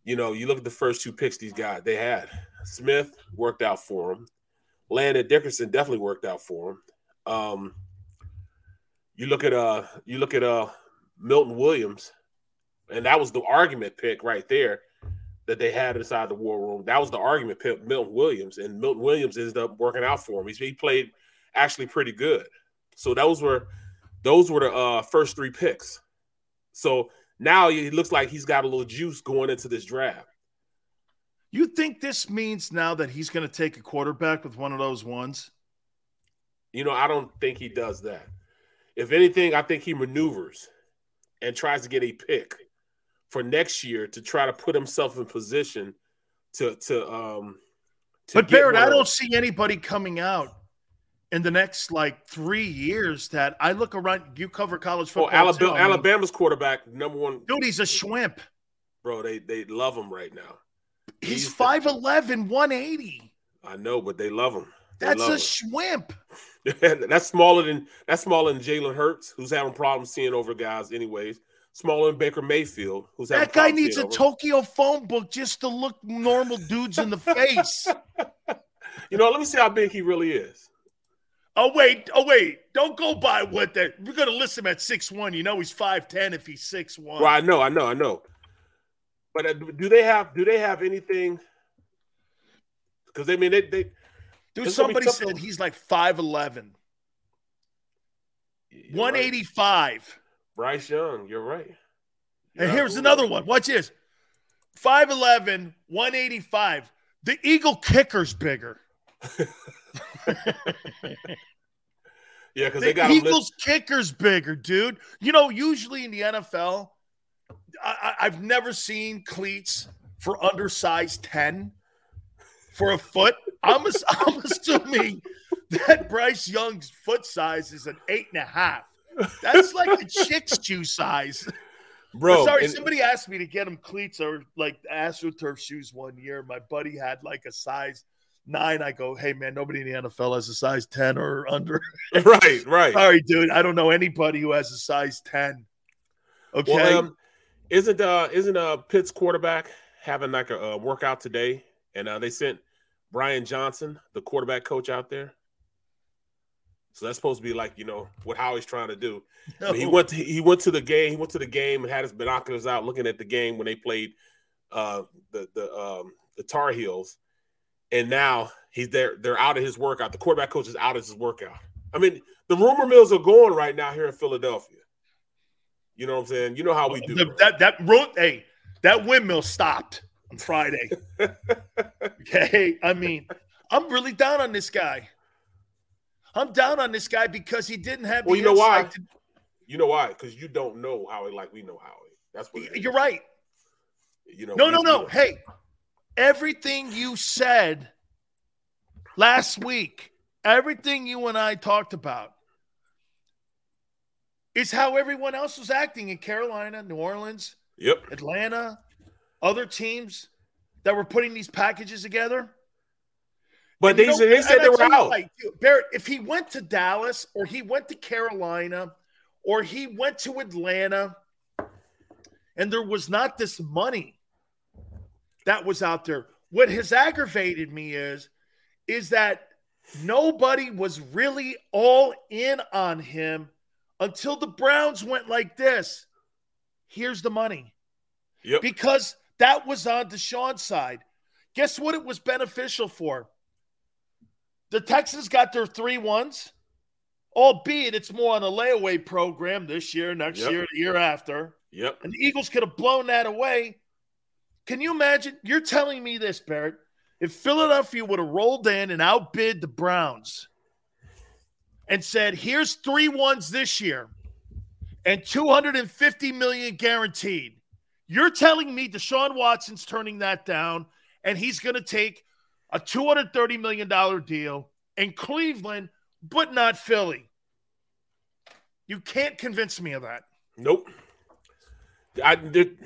you know, you look at the first two picks these guys they had. Smith worked out for him. Landon Dickerson definitely worked out for him. Um, you look at uh you look at uh Milton Williams, and that was the argument pick right there that they had inside the war room. That was the argument pick, Milton Williams, and Milton Williams ended up working out for him. He's, he played actually pretty good. So those were those were the uh, first three picks. So now he looks like he's got a little juice going into this draft. You think this means now that he's going to take a quarterback with one of those ones? You know, I don't think he does that. If anything, I think he maneuvers and tries to get a pick for next year to try to put himself in position to to um to But Barrett, I don't see anybody coming out in the next like three years that I look around. You cover college Oh, football. Alabama. I mean, Alabama's quarterback, number one. Dude, he's a shwimp. Bro, they they love him right now. He's 5'11, 180. I know, but they love him. That's a him. shwimp. that's smaller than that's smaller than Jalen Hurts, who's having problems seeing over guys, anyways. Smaller than Baker Mayfield, who's having That guy needs a over. Tokyo phone book just to look normal dudes in the face. You know, let me see how big he really is. Oh wait, oh wait! Don't go by what that. We're gonna list him at six one. You know he's five ten if he's six one. Well, I know, I know, I know. But uh, do they have do they have anything? Because they mean they, they Dude, somebody said he's like five eleven. One eighty five. Bryce Young, you're right. You're and here's another one. Watch this. 5'11, 185. The Eagle kicker's bigger. yeah, because the they got Eagles kicker's bigger, dude. You know, usually in the NFL, I, I've never seen cleats for undersized 10 for a foot. I'm, I'm assuming that Bryce Young's foot size is an eight and a half. That's like a chick's shoe size. Bro, sorry, and, somebody asked me to get him cleats or like AstroTurf shoes one year. My buddy had like a size nine. I go, hey man, nobody in the NFL has a size 10 or under. right, right. Sorry, dude. I don't know anybody who has a size 10. Okay. Well, um, isn't uh isn't uh Pitt's quarterback having like a, a workout today? And uh, they sent Brian Johnson, the quarterback coach, out there. So that's supposed to be like you know what Howie's trying to do. No. He went to, he went to the game. He went to the game and had his binoculars out, looking at the game when they played uh, the the um, the Tar Heels, and now he's there. They're out of his workout. The quarterback coach is out of his workout. I mean, the rumor mills are going right now here in Philadelphia. You know what I'm saying? You know how we do. The, that that road, hey, that windmill stopped Friday. okay, I mean, I'm really down on this guy. I'm down on this guy because he didn't have. Well, you know why? To... You know why? Because you don't know Howie like we know Howie. That's what you're right. You know. No, no, no. Hey, everything you said last week, everything you and I talked about, is how everyone else was acting in Carolina, New Orleans, yep, Atlanta, other teams that were putting these packages together. But they, know, they said they were out. Like, Barrett, if he went to Dallas or he went to Carolina or he went to Atlanta and there was not this money that was out there, what has aggravated me is, is that nobody was really all in on him until the Browns went like this. Here's the money. Yep. Because that was on Deshaun's side. Guess what it was beneficial for? The Texans got their three ones, albeit it's more on a layaway program this year, next yep. year, the year after. Yep. And the Eagles could have blown that away. Can you imagine? You're telling me this, Barrett. If Philadelphia would have rolled in and outbid the Browns and said, here's three ones this year and 250 million guaranteed. You're telling me Deshaun Watson's turning that down and he's going to take a $230 million deal in Cleveland, but not Philly. You can't convince me of that. Nope. I did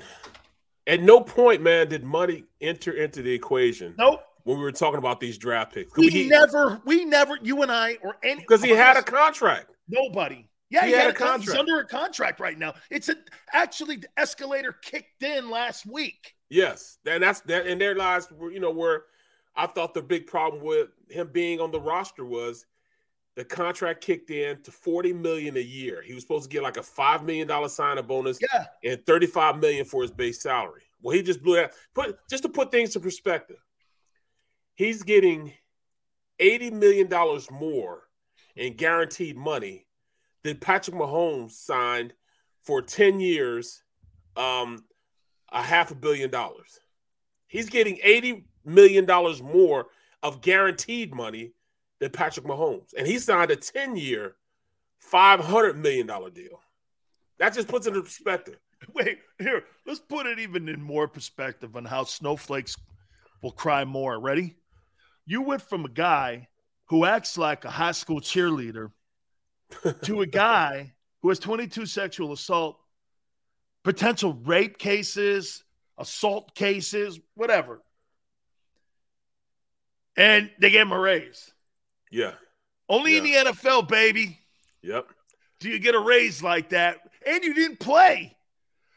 at no point, man, did money enter into the equation. Nope. When we were talking about these draft picks. We he, never, we never, you and I or any because he had a contract. Nobody. Yeah, he, he had, had, a contract. He's under a contract right now. It's a, actually the escalator kicked in last week. Yes, and that's that. And their lives, you know, where I thought the big problem with him being on the roster was the contract kicked in to 40 million a year. He was supposed to get like a five million dollar sign-up bonus yeah. and 35 million for his base salary. Well, he just blew that. Put just to put things in perspective, he's getting 80 million dollars more in guaranteed money than Patrick Mahomes signed for 10 years, um, a half a billion dollars. He's getting 80 million dollars more of guaranteed money than Patrick Mahomes, and he signed a ten-year, five hundred million dollar deal. That just puts it in perspective. Wait, here, let's put it even in more perspective on how snowflakes will cry more. Ready? You went from a guy who acts like a high school cheerleader to a guy who has 22 sexual assault, potential rape cases, assault cases, whatever and they gave him a raise. Yeah. Only yeah. in the NFL, baby. Yep. Do you get a raise like that? And you didn't play.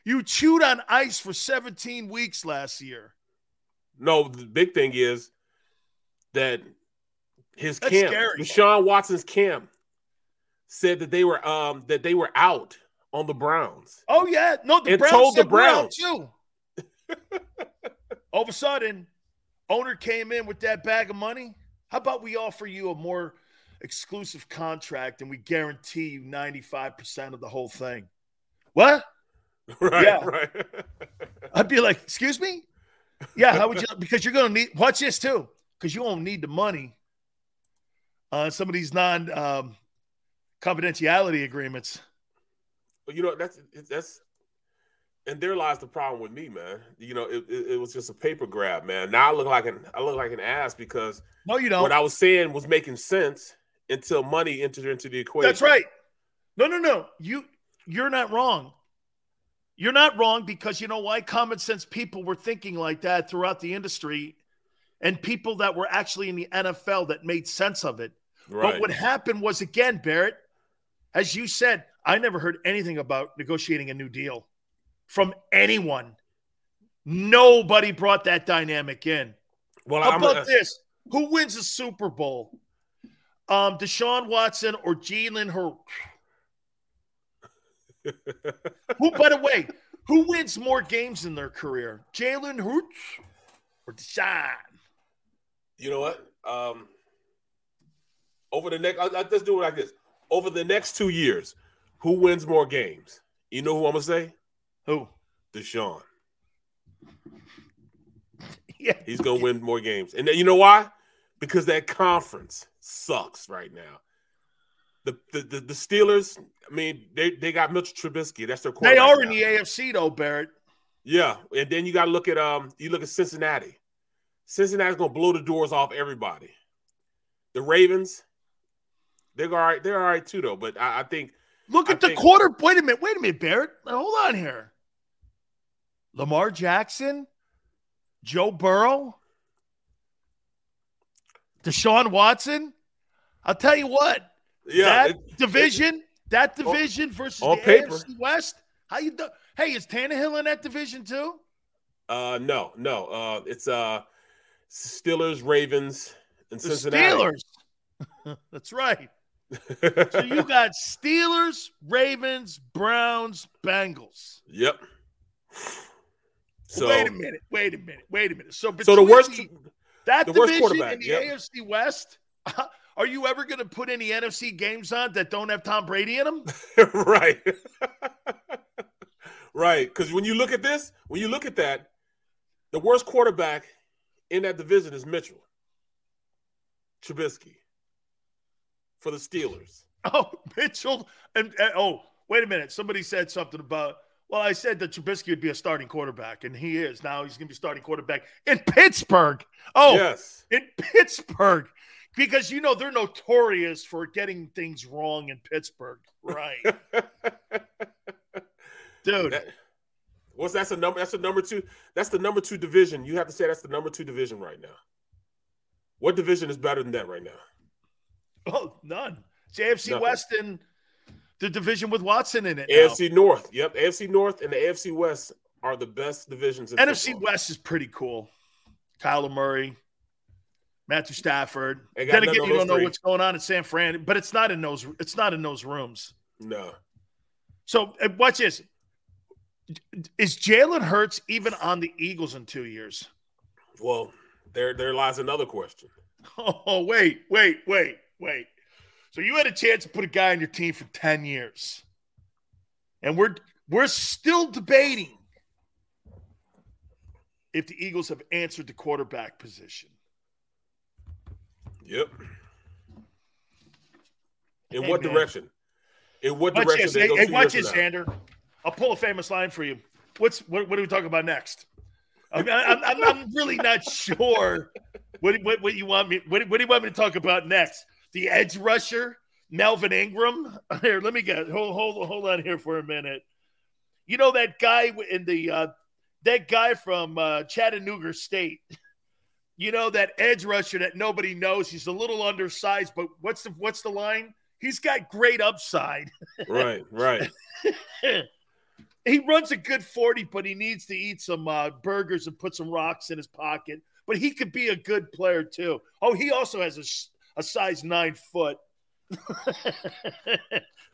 You chewed on ice for 17 weeks last year. No, the big thing is that His That's camp, scary. Deshaun Watson's camp, said that they were um that they were out on the Browns. Oh yeah, no, the And Browns told the Browns. too. All of a sudden, owner came in with that bag of money. How about we offer you a more exclusive contract and we guarantee you ninety five percent of the whole thing? What? Right, Yeah. right. I'd be like, excuse me? Yeah, how would you? Because you're going to need, watch this too, because you won't need the money on some of these non um, confidentiality agreements. You know that's that's and there lies the problem with me, man. You know, it, it, it was just a paper grab, man. Now I look like an I look like an ass because No, you don't. what I was saying was making sense until money entered into the equation. That's right. No, no, no. You you're not wrong. You're not wrong because you know why? Common sense people were thinking like that throughout the industry and people that were actually in the NFL that made sense of it. But what happened was again, Barrett, as you said, I never heard anything about negotiating a new deal from anyone. Nobody brought that dynamic in. Well, How I'm about this? Who wins the Super Bowl? Um, Deshaun Watson or Jalen Hurts? who, by the way, who wins more games in their career? Jalen Hurts or Deshaun? You know what? Um, over the next, I, I, let's do it like this. Over the next two years, who wins more games? You know who I'm gonna say? Who? Deshaun. Yeah. He's gonna win more games, and then, you know why? Because that conference sucks right now. The the the, the Steelers. I mean, they they got Mitchell Trubisky. That's their They are in now. the AFC though, Barrett. Yeah, and then you got to look at um, you look at Cincinnati. Cincinnati's gonna blow the doors off everybody. The Ravens, they're all right. They're all right too, though. But I, I think Look I at the think- quarter. Wait a minute. Wait a minute, Barrett. Hold on here. Lamar Jackson, Joe Burrow, Deshaun Watson. I'll tell you what. Yeah, that it- division, that division versus on the paper. AFC West. How you do? Hey, is Tannehill in that division too? Uh, no, no. Uh, it's uh, Steelers, Ravens, and The Cincinnati. Steelers. That's right. So you got Steelers, Ravens, Browns, Bengals. Yep. So wait a minute. Wait a minute. Wait a minute. So, So the worst- the- that the worst division quarterback, in the yep. AFC West. Are you ever going to put any NFC games on that don't have Tom Brady in them? right, right. Because when you look at this, when you look at that, the worst quarterback in that division is Mitchell Trubisky for the Steelers. Oh, Mitchell and, and- oh, wait a minute. Somebody said something about. Well, I said that Trubisky would be a starting quarterback, and he is now. He's going to be starting quarterback in Pittsburgh. Oh, Yes. in Pittsburgh, because you know they're notorious for getting things wrong in Pittsburgh, right? Dude, That- what's that's a number? That's the number two. That's the number two division. You have to say that's the number two division right now. What division is better than that right now? Oh, none. It's AFC Nothing. West and the division with Watson in it. now. AFC North. Yep, AFC North and the AFC West are the best divisions. In NFC football. West is pretty cool. Kyler Murray, Matthew Stafford. Then again, you don't know three. what's going on in San Fran, but it's not in those. It's not in those rooms. No. So watch this. Is Jalen Hurts even on the Eagles in two years? Well, there there lies another question. Oh wait, wait, wait, wait. So you had a chance to put a guy on your team for ten years, and we're we're still debating if the Eagles have answered the quarterback position. Yep. In Hey, what man. direction? In what Watch direction this. Hey, hey, watch this. Xander. I'll pull a famous line for you. What's what? What are we talking about next? I mean, I'm, I'm, I'm really not sure. What, what, what you want me? What, what do you want me to talk about next? The edge rusher, Melvin Ingram. Here, let me get hold hold hold on here for a minute. You know that guy in the uh, that guy from uh, Chattanooga State. You know that edge rusher that nobody knows. He's a little undersized, but what's the what's the line? He's got great upside. Right, right. he runs a good 40, but he needs to eat some uh, burgers and put some rocks in his pocket. But he could be a good player too. Oh, he also has a, a size nine foot.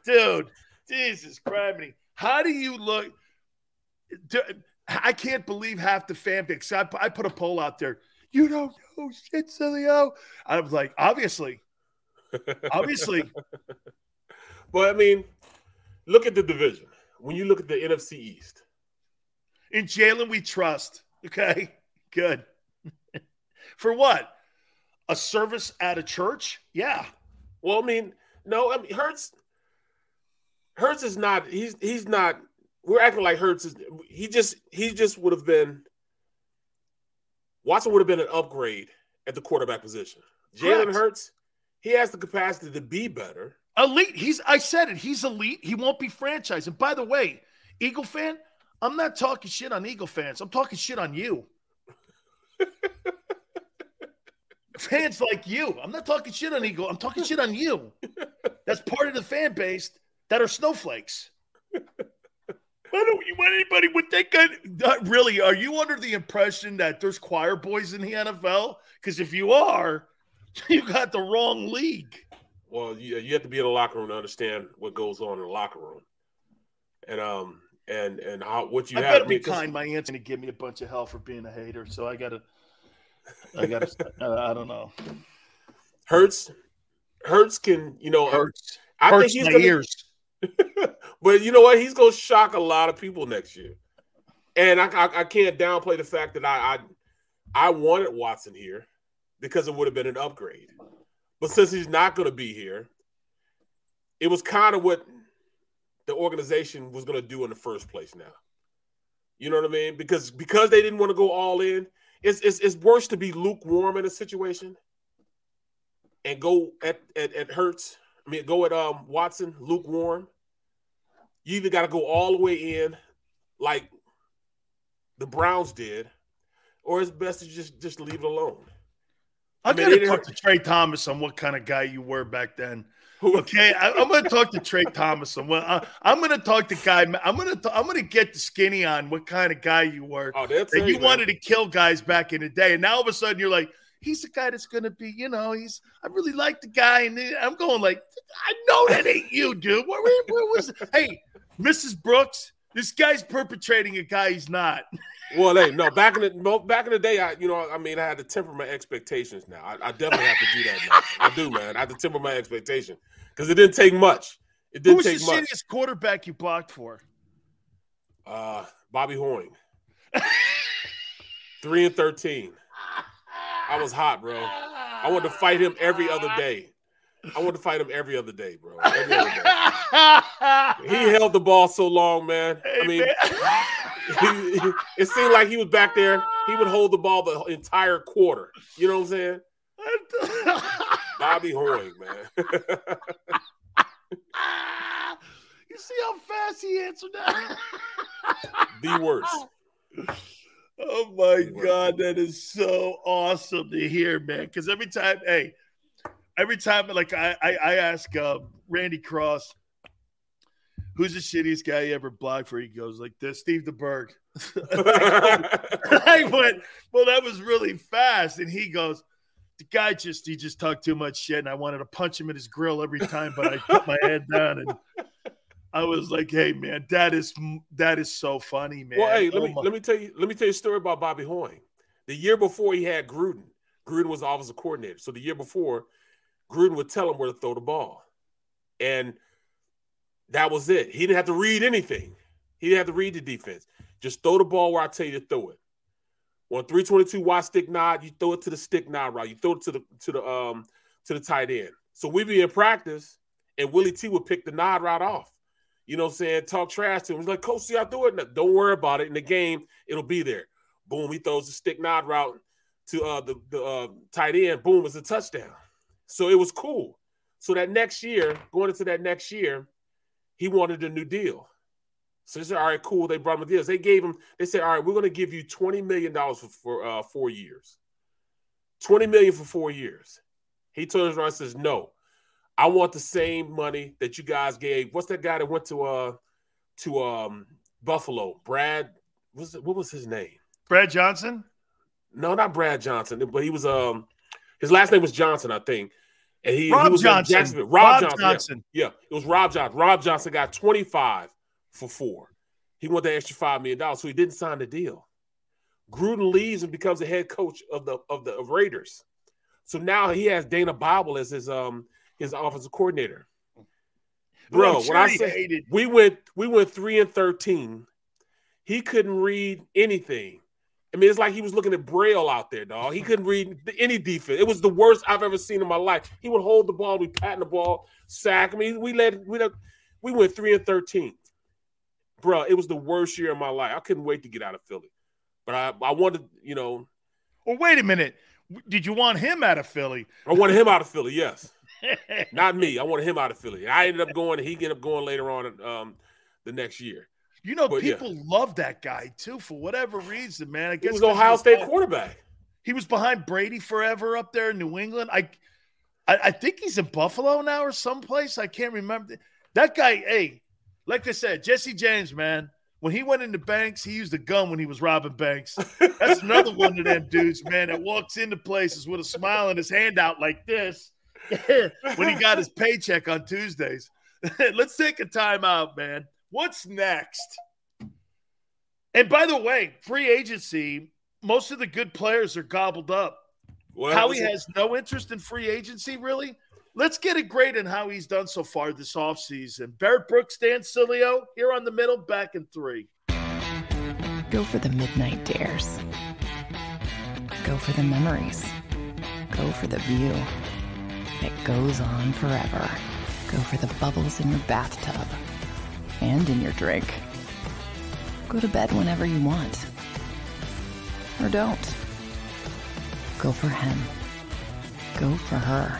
Dude, Jesus Christ. How do you look? I can't believe half the fan base. I, I put a poll out there. You don't know shit, Sileo. I was like, obviously. obviously. Well, I mean, look at the division. When you look at the NFC East. In Jalen, we trust. Okay. Good. For what? A service at a church? Yeah. Well, I mean, no, I mean Hurts. Hurts is not. He's he's not. We're acting like Hurts is. He just he just would have been. Watson would have been an upgrade at the quarterback position. Jalen Hurts, he has the capacity to be better. Elite. He's. I said it. He's elite. He won't be franchised. And by the way, Eagle fan, I'm not talking shit on Eagle fans. I'm talking shit on you. fans like you. I'm not talking shit on Eagle. I'm talking shit on you. That's part of the fan base that are snowflakes. Why don't you want anybody with that kind? Of, really, are you under the impression that there's choir boys in the NFL? Because if you are, you got the wrong league. Well, you, you have to be in the locker room to understand what goes on in the locker room, and um, and and how what you I have. better be kind. My aunt's gonna give me a bunch of hell for being a hater, so I gotta. I gotta. uh, I don't know. Hurts, Hurts can you know Hurts. I Hurts think my he's gonna, ears. but you know what? He's gonna shock a lot of people next year, and I I, I can't downplay the fact that I, I I wanted Watson here because it would have been an upgrade, but since he's not going to be here, it was kind of what the organization was going to do in the first place. Now, you know what I mean? Because because they didn't want to go all in. It's, it's, it's worse to be lukewarm in a situation and go at, at, at Hurts. I mean, go at um, Watson, lukewarm. You either got to go all the way in, like the Browns did, or it's best to just just leave it alone. I, I mean, gotta talk to Trey Thomas on what kind of guy you were back then. Okay, I, am gonna talk to Trey Thomas what I, I'm gonna talk to guy. I'm gonna t- I'm gonna get the skinny on what kind of guy you were. Oh, they'll that you you, man. wanted to kill guys back in the day, and now all of a sudden you're like, he's the guy that's gonna be. You know, he's. I really like the guy, and I'm going like, I know that ain't you, dude. Where, where, where was? Hey, Mrs. Brooks, this guy's perpetrating a guy he's not. Well, hey, no, back in the back in the day, I you know, I mean, I had to temper my expectations. Now, I, I definitely have to do that. Now. I do, man. I have to temper my expectation because it didn't take much. It didn't take much. Who the take much. shittiest quarterback you blocked for? Uh, Bobby Hoying, three and thirteen. I was hot, bro. I wanted to fight him every other day. I wanted to fight him every other day, bro. Every other day. He held the ball so long, man. I mean, he- he- it seemed like he was back there. He would hold the ball the entire quarter. You know what I'm saying? Bobby Hoying, man. You see how fast he answered that? the worst. Oh my god, that is so awesome to hear, man. Because every time, hey, every time, like I, I, I ask uh, Randy Cross, who's the shittiest guy you ever blocked for? He goes like this, Steve DeBerg. I went, well, that was really fast, and he goes. The guy just he just talked too much shit, and I wanted to punch him in his grill every time, but I put my head down and I was like, "Hey, man, that is that is so funny, man." Well, hey, let Oh me my- let me tell you let me tell you a story about Bobby Hoying. The year before he had Gruden, Gruden was the offensive coordinator. So the year before, Gruden would tell him where to throw the ball, and that was it. He didn't have to read anything. He didn't have to read the defense. Just throw the ball where I tell you to throw it. On 322 wide stick nod, you throw it to the stick nod route. You throw it to the to the um to the tight end. So we be in practice, and Willie T would pick the nod route off. You know what I'm saying? Talk trash to him. He's like, Coach, see, I do it. No, Don't worry about it. In the game, it'll be there. Boom, he throws the stick nod route to uh, the, the uh, tight end. Boom, it's a touchdown. So it was cool. So that next year, going into that next year, he wanted a new deal. So they said, all right, cool. They brought him a deal. They gave him, they said, all right, we're going to give you $20 million for, for uh, four years. 20 million for four years. He turns around and says, no, I want the same money that you guys gave. What's that guy that went to uh to um Buffalo? Brad, what's what was his name? Brad Johnson. No, not Brad Johnson, but he was um his last name was Johnson, I think. And he, Rob he was Johnson. Rob Rob, Johnson. yeah. Johnson. Yeah. it was Rob Johnson. Rob Johnson got 25 for four. He wanted the extra $5 million, so he didn't sign the deal. Gruden leaves and becomes the head coach of the of the of Raiders. So now he has Dana Bible as his um his offensive coordinator. Bro, when I say hated. we went we went three and thirteen, he couldn't read anything. I mean, it's like he was looking at Braille out there, dog. He couldn't read any defense. It was the worst I've ever seen in my life. He would hold the ball, we patting the ball, sack. I mean, we let we let, we went three and thirteen. Bro, it was the worst year of my life. I couldn't wait to get out of Philly. But I, I wanted, you know, Well, wait a minute. Did you want him out of Philly? I wanted him out of Philly, yes. Not me. I wanted him out of Philly. I ended up going, he ended up going later on um, the next year. You know, But, yeah. people love that guy too for whatever reason, man. I He guess was 'cause Ohio State behind- quarterback. He was behind Brady forever up there in New England. I, I, I think he's in Buffalo now or someplace. I can't remember. That guy, hey, like I said, Jesse James, man. When he went into banks, he used a gun when he was robbing banks. That's another one of them dudes, man, that walks into places with a smile and his hand out like this when he got his paycheck on Tuesdays. Let's take a time out, man. What's next? And by the way, free agency, most of the good players are gobbled up. Well, Howie has no interest in free agency, really. Let's get a grade on how he's done so far this offseason. Barrett Brooks, Dan Sileo, here on the middle, back in three. Go for the midnight dares. Go for the memories. Go for the view that goes on forever. Go for the bubbles in your bathtub and in your drink. Go to bed whenever you want. Or don't. Go for him. Go for her.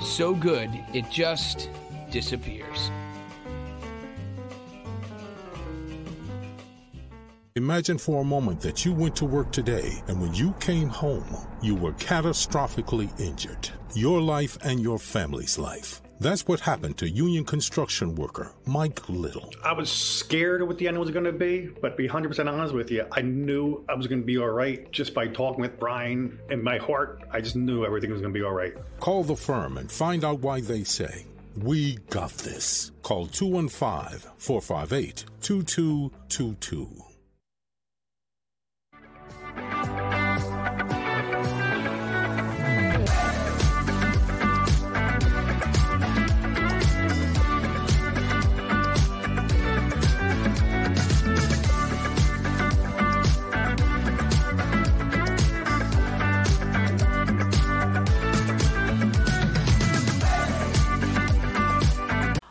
So good, it just disappears. Imagine for a moment that you went to work today and when you came home, you were catastrophically injured. Your life and your family's life. That's what happened to union construction worker Mike Little. I was scared of what the end was going to be, but to be 100% honest with you, I knew I was going to be all right just by talking with Brian. In my heart, I just knew everything was going to be all right. Call the firm and find out why they say, We got this. Call 215 458 2222.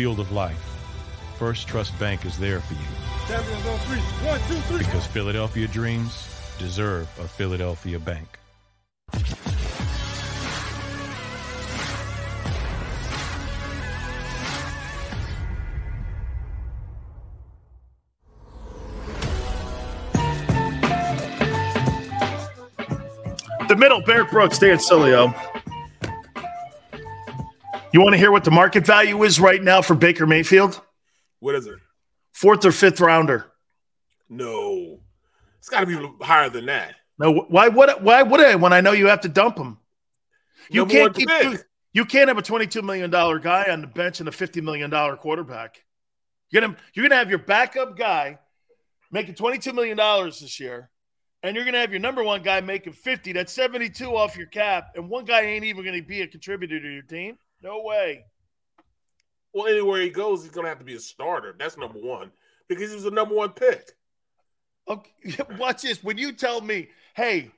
Field of life, First Trust Bank is there for you. One, two, three. because Philadelphia dreams deserve a Philadelphia bank. The middle, Barrett Brooks, Dan Sileo. You want to hear what the market value is right now for Baker Mayfield? What is it? Fourth or fifth rounder? No, it's got to be higher than that. No. Why would why would I when I know you have to dump him? You Number can't keep you, you can't have a twenty-two million dollar guy on the bench and a fifty million dollar quarterback. You're gonna you're gonna have your backup guy making twenty-two million dollars this year, and you're gonna have your number one guy making fifty. That's seventy-two off your cap, and one guy ain't even gonna be a contributor to your team. No way. Well, anywhere he goes, he's going to have to be a starter. That's number one because he was the number one pick. Okay, watch this. When you tell me, hey,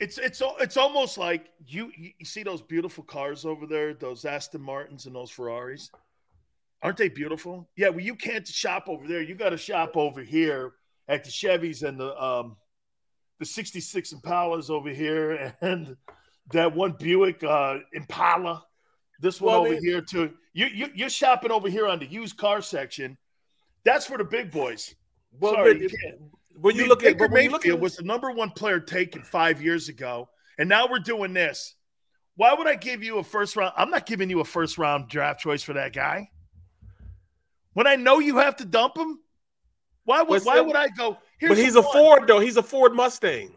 it's it's it's almost like you you see those beautiful cars over there, those Aston Martins and those Ferraris. Aren't they beautiful? Yeah, well, you can't shop over there. You got to shop over here at the Chevys and the um the 66 Impalas over here and that one Buick uh Impala. This one Well, over they- here too. You, you you're shopping over here on the used car section. That's for the big boys. Well, Sorry, you can't. when you look at- when Mayfield at- was the number one player taken five years ago, and now we're doing this. Why would I give you a first round? I'm not giving you a first round draft choice for that guy. When I know you have to dump him, why would why would I go? but he's a one. Ford though. He's a Ford Mustang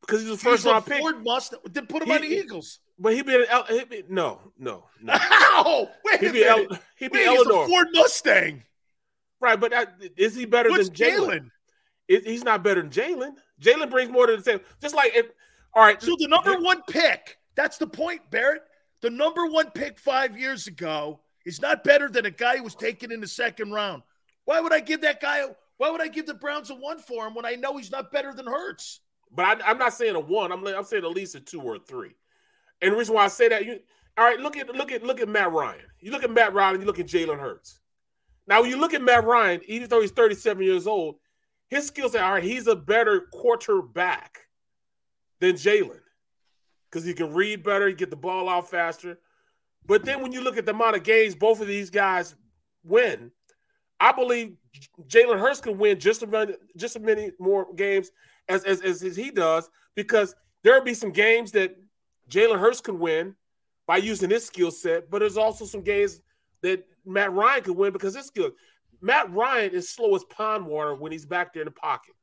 because he's a He's first a round pick. Ford Mustang. Then put him He- on the Eagles. But he'd be, an El- he'd be no, no, no. Ow! Wait He'd a be El- he'd be Wait, he's a Ford Mustang. Right, but that, is he better What's than Jalen? Jalen? He's not better than Jalen. Jalen brings more to the table. Just like if, all right. So the number one pick, that's the point, Barrett. The number one pick five years ago is not better than a guy who was taken in the second round. Why would I give that guy? Why would I give the Browns a one for him when I know he's not better than Hurts? But I, I'm not saying a one. I'm I'm saying at least a two or a three. And the reason why I say that, you all right? Look at look at look at Matt Ryan. You look at Matt Ryan. You look at Jalen Hurts. Now, when you look at Matt Ryan, even though he's 37 years old, his skills are all right, he's a better quarterback than Jalen because he can read better, he get the ball out faster. But then when you look at the amount of games both of these guys win, I believe Jalen Hurts can win just about just as many more games as, as, as, as he does because there'll be some games that Jalen Hurts can win by using his skill set, but there's also some games that Matt Ryan could win because his skill. Matt Ryan is slow as pond water when he's back there in the pocket.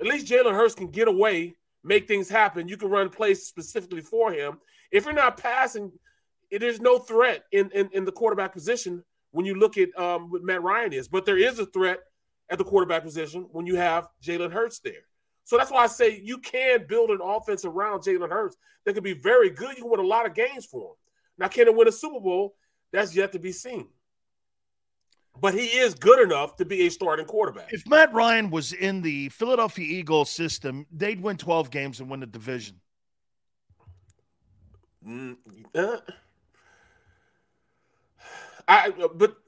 At least Jalen Hurts can get away, make things happen. You can run plays specifically for him. If you're not passing, there's no threat in, in, in the quarterback position when you look at um, what Matt Ryan is. But there is a threat at the quarterback position when you have Jalen Hurts there. So that's why I say you can build an offense around Jalen Hurts that could be very good. You can win a lot of games for him. Now, can it win a Super Bowl? That's yet to be seen. But he is good enough to be a starting quarterback. If Matt Ryan was in the Philadelphia Eagles system, they'd win 12 games and win the division. Mm, uh, I but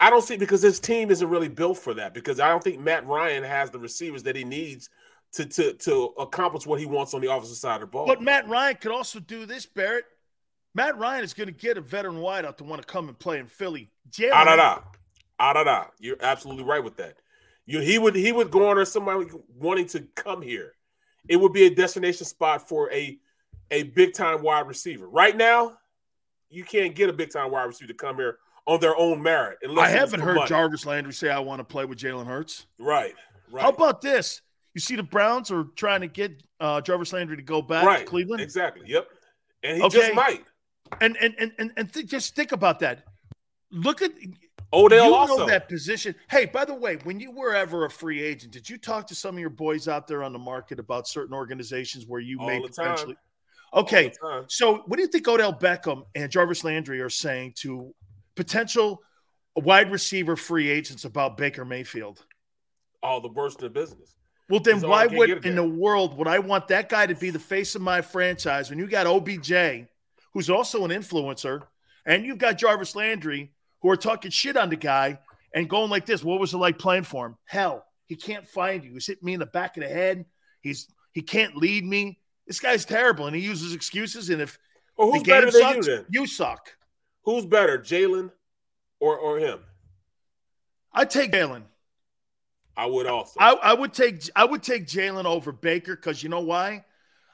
I don't see because his team isn't really built for that because I don't think Matt Ryan has the receivers that he needs to to to accomplish what he wants on the offensive side of the ball. But Matt Ryan could also do this, Barrett. Matt Ryan is going to get a veteran wideout to want to come and play in Philly. Jalen- Ah da da, ah da da. You're absolutely right with that. You he would he would garner somebody wanting to come here. It would be a destination spot for a a big time wide receiver. Right now, you can't get a big time wide receiver to come here on their own merit. I haven't heard money. Jarvis Landry say I want to play with Jalen Hurts. Right, right. How about this? You see, the Browns are trying to get uh, Jarvis Landry to go back right, to Cleveland. Exactly. Yep. And he Okay. just might. And and and and, and th- just think about that. look at Odell you also. know that position. Hey, by the way, when you were ever a free agent, did you talk to some of your boys out there on the market about certain organizations where you All may potentially? time. Okay, All the time. so what do you think Odell Beckham and Jarvis Landry are saying to potential wide receiver free agents about Baker Mayfield? all the worst in the business. Well, then why would can't get it in the world would I want that guy to be the face of my franchise when you got OBJ, who's also an influencer, and you've got Jarvis Landry, who are talking shit on the guy and going like this? What was it like playing for him? Hell, he can't find you. He's hitting me in the back of the head. He's he can't lead me. This guy's terrible, and he uses excuses. And if Well, the who's game better than sucks, you then? you suck. Who's better, Jalen or or him? I take Jalen. I would also. I, I would take I would take Jalen over Baker because you know why?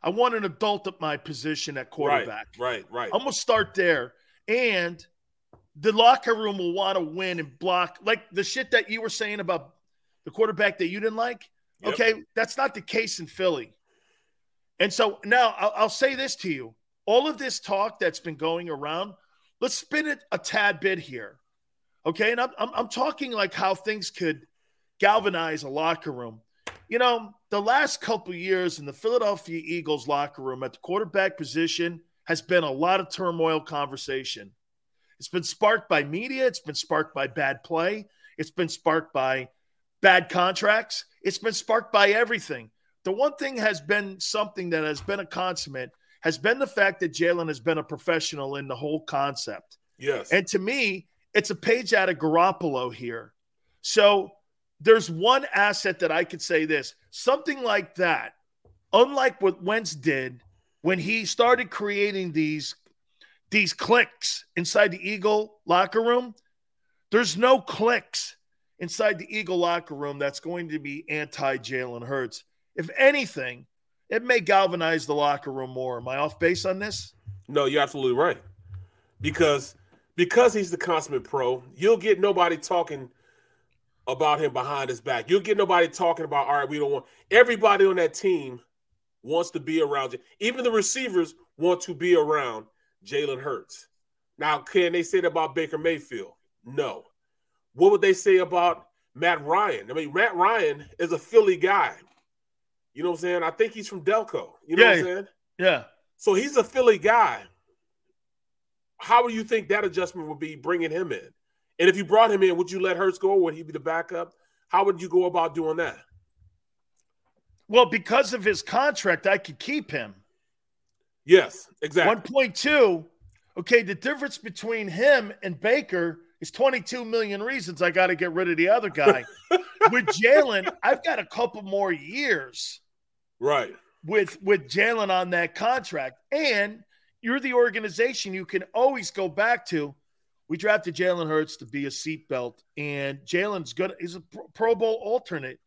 I want an adult at my position at quarterback. Right, right, right. I'm gonna start there, and the locker room will want to win and block like the shit that you were saying about the quarterback that you didn't like. Yep. Okay, that's not the case in Philly. And so now I'll, I'll say this to you: all of this talk that's been going around, let's spin it a tad bit here. Okay, and I'm I'm, I'm talking like how things could galvanize a locker room. You know, the last couple years in the Philadelphia Eagles locker room at the quarterback position has been a lot of turmoil conversation. It's been sparked by media, it's been sparked by bad play, it's been sparked by bad contracts, it's been sparked by everything. The one thing has been something that has been a consummate has been the fact that Jalen has been a professional in the whole concept. Yes. And to me, it's a page out of Garoppolo here. So there's one asset that I could say this something like that, unlike what Wentz did when he started creating these these clicks inside the Eagle locker room. There's no clicks inside the Eagle locker room that's going to be anti Jalen Hurts. If anything, it may galvanize the locker room more. Am I off base on this? No, you're absolutely right. Because because he's the consummate pro, you'll get nobody talking about him behind his back. You'll get nobody talking about, all right, we don't want everybody on that team wants to be around you. Even the receivers want to be around Jalen Hurts. Now, can they say that about Baker Mayfield? No. What would they say about Matt Ryan? I mean, Matt Ryan is a Philly guy. You know what I'm saying? I think he's from Delco. You know what I'm saying? Yeah. So he's a Philly guy. How would you think that adjustment would be bringing him in? And if you brought him in, would you let Hurts go? Would he be the backup? How would you go about doing that? Well, because of his contract, I could keep him. Yes, exactly. 1.2. Okay, the difference between him and Baker is 22 million reasons I got to get rid of the other guy. with Jalen, I've got a couple more years Right. with with Jalen on that contract, and you're the organization you can always go back to. We drafted Jalen Hurts to be a seatbelt, and Jalen's good. He's a Pro- Bowl alternate.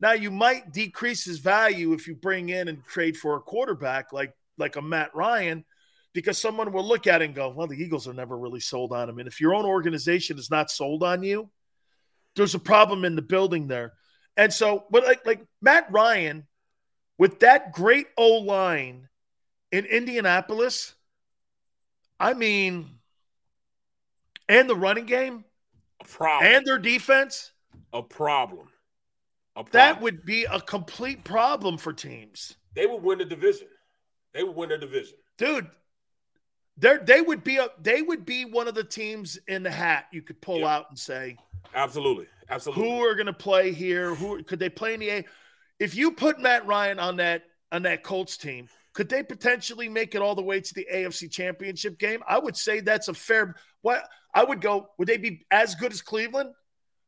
Now you might decrease his value if you bring in and trade for a quarterback like like a Matt Ryan, because someone will look at it and go, "Well, the Eagles are never really sold on him." And if your own organization is not sold on you, there's a problem in the building there. And so, but like like Matt Ryan, with that great O line in Indianapolis, I mean, and the running game, A problem. and their defense, a problem. A problem. that would be a complete problem for teams. they would win the division. They would win the division. Dude, they they would be a they would be one of the teams in the hat you could pull out and say, Absolutely. Absolutely. who are going to play here? Who could they play in the A? If you put Matt Ryan on that on that Colts team, could they potentially make it all the way to the AFC Championship game? I would say that's a fair. What I would go. Would they be as good as Cleveland?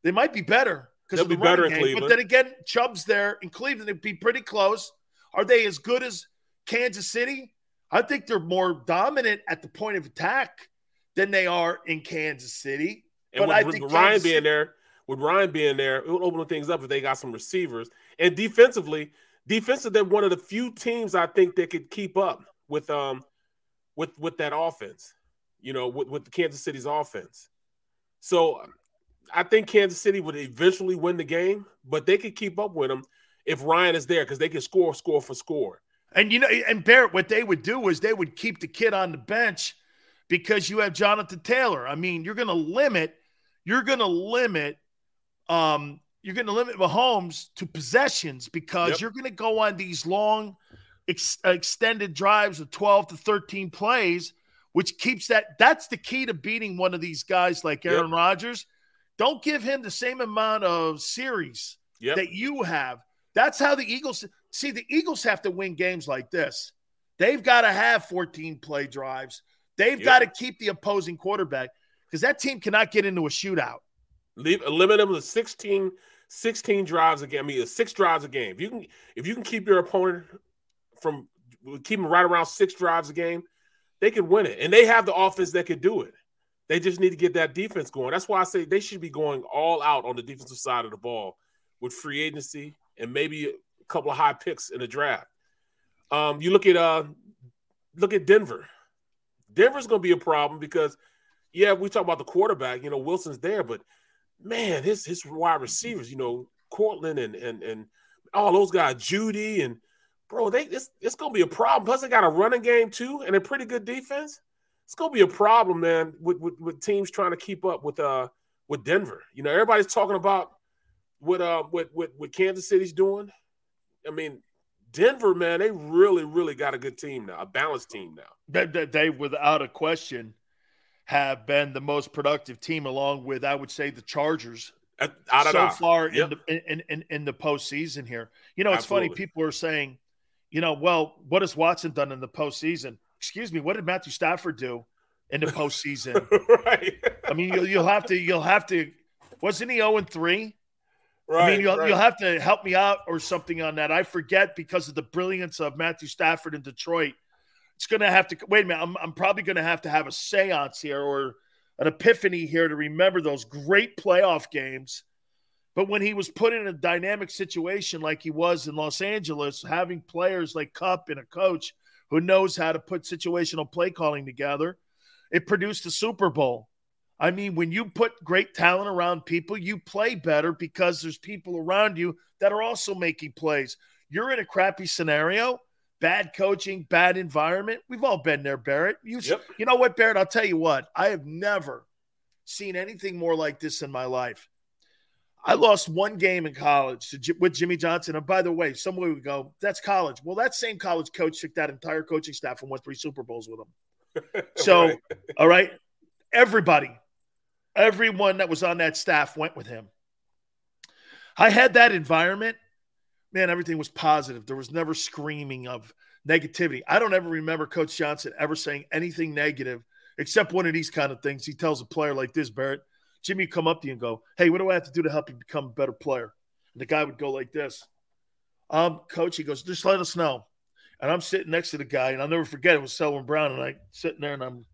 They might be better because They'll of the be better in game. But then again, Chubb's there in Cleveland. It'd be pretty close. Are they as good as Kansas City? I think they're more dominant at the point of attack than they are in Kansas City. And but I with, think with Ryan Kansas being there, with Ryan being there, it would open things up if they got some receivers. And defensively, defensive, they're one of the few teams I think that could keep up with um with with that offense. You know, with with the Kansas City's offense. So I think Kansas City would eventually win the game, but they could keep up with them if Ryan is there because they can score, score for score. And you know, and Barrett, what they would do is they would keep the kid on the bench because you have Jonathan Taylor. I mean, you're going to limit, you're going to limit, um, you're going to limit Mahomes to possessions because Yep. you're going to go on these long, ex- extended drives of 12 to 13 plays, which keeps that. That's the key to beating one of these guys like Yep. Aaron Rodgers. Don't give him the same amount of series Yep. that you have. That's how the Eagles see the Eagles have to win games like this. They've got to have 14 play drives. They've Yep. got to keep the opposing quarterback because that team cannot get into a shootout. Leave limit them to 16, 16 drives a game. I mean, six drives a game. If you can, if you can keep your opponent from keep them right around six drives a game, they could win it. And they have the offense that could do it. They just need to get that defense going. That's why I say they should be going all out on the defensive side of the ball with free agency and maybe a couple of high picks in the draft. Um, you look at uh, look at Denver. Denver's going to be a problem because, yeah, we talk about the quarterback. You know, Wilson's there, but man, his his wide receivers, you know, Courtland and and and all those guys, Jeudy and bro, they it's it's gonna be a problem. Plus, they got a running game too, and a pretty good defense. It's gonna be a problem, man, with with, with teams trying to keep up with uh with Denver. You know, everybody's talking about what uh what what, what Kansas City's doing. I mean, Denver, man, they really really got a good team now, a balanced team now. They, they, they, without a question, have been the most productive team, along with I would say the Chargers of so far Yep. in the in, in in the postseason here. You know, it's funny. People are saying, you know, well, what has Watson done in the postseason? Excuse me, what did Matthew Stafford do in the postseason? right. I mean, you'll, you'll have to you'll have to. Wasn't he zero and three? I mean, you'll, right. you'll have to help me out or something on that. I forget because of the brilliance of Matthew Stafford in Detroit. It's going to have to wait a minute. I'm, I'm probably going to have to have a seance here or an epiphany here to remember those great playoff games. But when he was put in a dynamic situation like he was in Los Angeles, having players like Kupp and a coach who knows how to put situational play calling together, it produced a Super Bowl. I mean, when you put great talent around people, you play better because there's people around you that are also making plays. You're in a crappy scenario, bad coaching, bad environment. We've all been there, Barrett. You, you know what, Barrett? I'll tell you what. I have never seen anything more like this in my life. I lost one game in college to, with Jimmy Johnson. And by the way, somewhere we go, that's college. Well, that same college coach took that entire coaching staff and won three Super Bowls with them. So, all right, everybody, everyone that was on that staff went with him. I had that environment. Man, everything was positive. There was never screaming of negativity. I don't ever remember Coach Johnson ever saying anything negative except one of these kind of things. He tells a player like this, Barrett, Jimmy, come up to you and go, Hey, what do I have to do to help you become a better player? And the guy would go like this. Um, coach, he goes, just let us know. And I'm sitting next to the guy, and I'll never forget it was Selwyn Brown, and I sitting there, and I'm.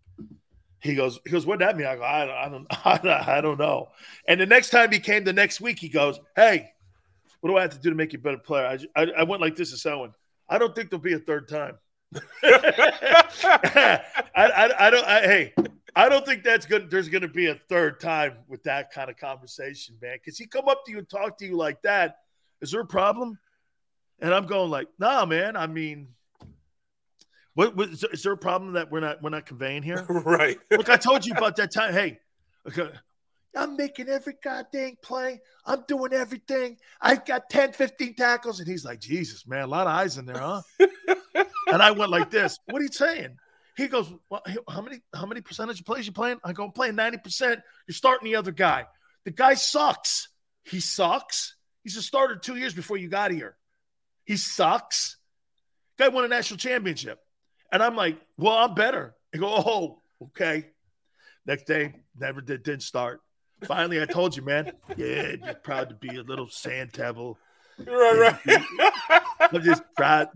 He goes, he goes, what that mean? I go, I, I don't, I don't, I don't know. And the next time he came, the next week, he goes, hey, what do I have to do to make you a better player? I, I, I went like this to Selwyn. I don't think there'll be a third time. I, I, I don't. I, hey, I don't think that's good. There's going to be a third time with that kind of conversation, man. Because he come up to you and talk to you like that. Is there a problem? And I'm going like, nah, man. I mean, what, what is, there, is there a problem that we're not we're not conveying here? right. Look, I told you about that time. Hey, okay, I'm making every goddamn play. I'm doing everything. I've got 10, 15 tackles. And he's like, Jesus, man, a lot of eyes in there, huh? and I went like this. What are you saying? He goes, well, how many how many percentage of plays you playing? I go, I'm playing 90%. You're starting the other guy. The guy sucks. He sucks. He's a starter two years before you got here. He sucks. Guy won a national championship. And I'm like, well, I'm better. I go, oh, okay. Next day, never did, didn't start. Finally, I told you, man. Yeah, just proud to be a little sand devil. Right, right. I'm just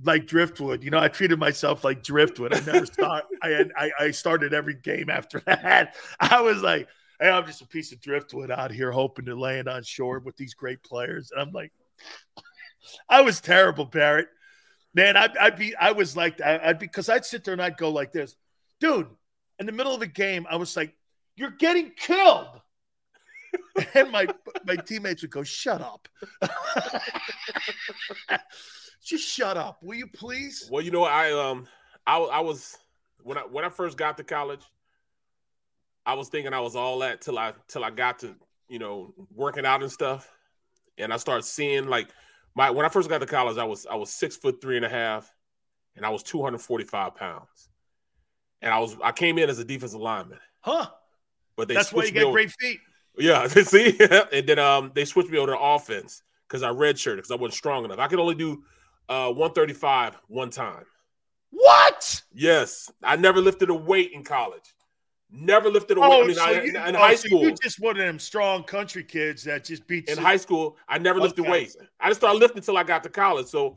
like driftwood. You know, I treated myself like driftwood. I never start. I had, I, I started every game after that. I was like, hey, I'm just a piece of driftwood out here hoping to land on shore with these great players. And I'm like, I was terrible, Barrett. Man, I'd, I'd be, I was like, I'd because I'd sit there and I'd go like this, dude. In the middle of a game, I was like, "You're getting killed," and my my teammates would go, "Shut up, just shut up, will you please?" Well, you know, I um, I, I was when I when I first got to college, I was thinking I was all that till I till I got to you know working out and stuff, and I started seeing like my when I first got to college, I was I was six foot three and a half, and I was two hundred forty five pounds, and I was I came in as a defensive lineman. Huh? But they That's why you get great feet. Yeah, see, and then um they switched me over to offense because I redshirted because I wasn't strong enough. I could only do uh 135 one time. What? Yes, I never lifted a weight in college. Never lifted a weight. Oh, I mean, so I, you, in, oh, high so school. you just one of them strong country kids that just beats in high school, I never lifted Okay. weights. I just started lifting until I got to college. So,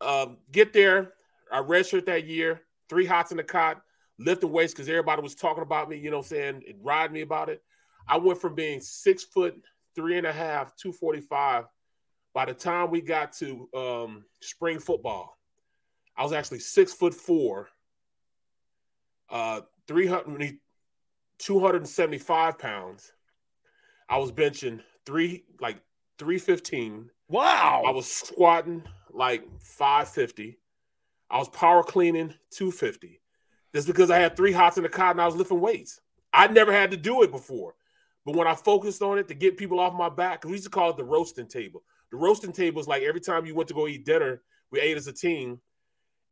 um, get there. I redshirt that year. Three hots in the cot, lifting weights because everybody was talking about me. You know, what I'm saying and riding me about it. I went from being six foot three and a half, three and a half, two forty five. By the time we got to um, spring football, I was actually six foot four, uh, 300, 275 pounds. I was benching three like 315. Wow. I was squatting like 550. I was power cleaning 250. That's because I had three hots in the cot and I was lifting weights. I never had to do it before. But when I focused on it to get people off my back, we used to call it the roasting table. The roasting table is like every time you went to go eat dinner, we ate as a team,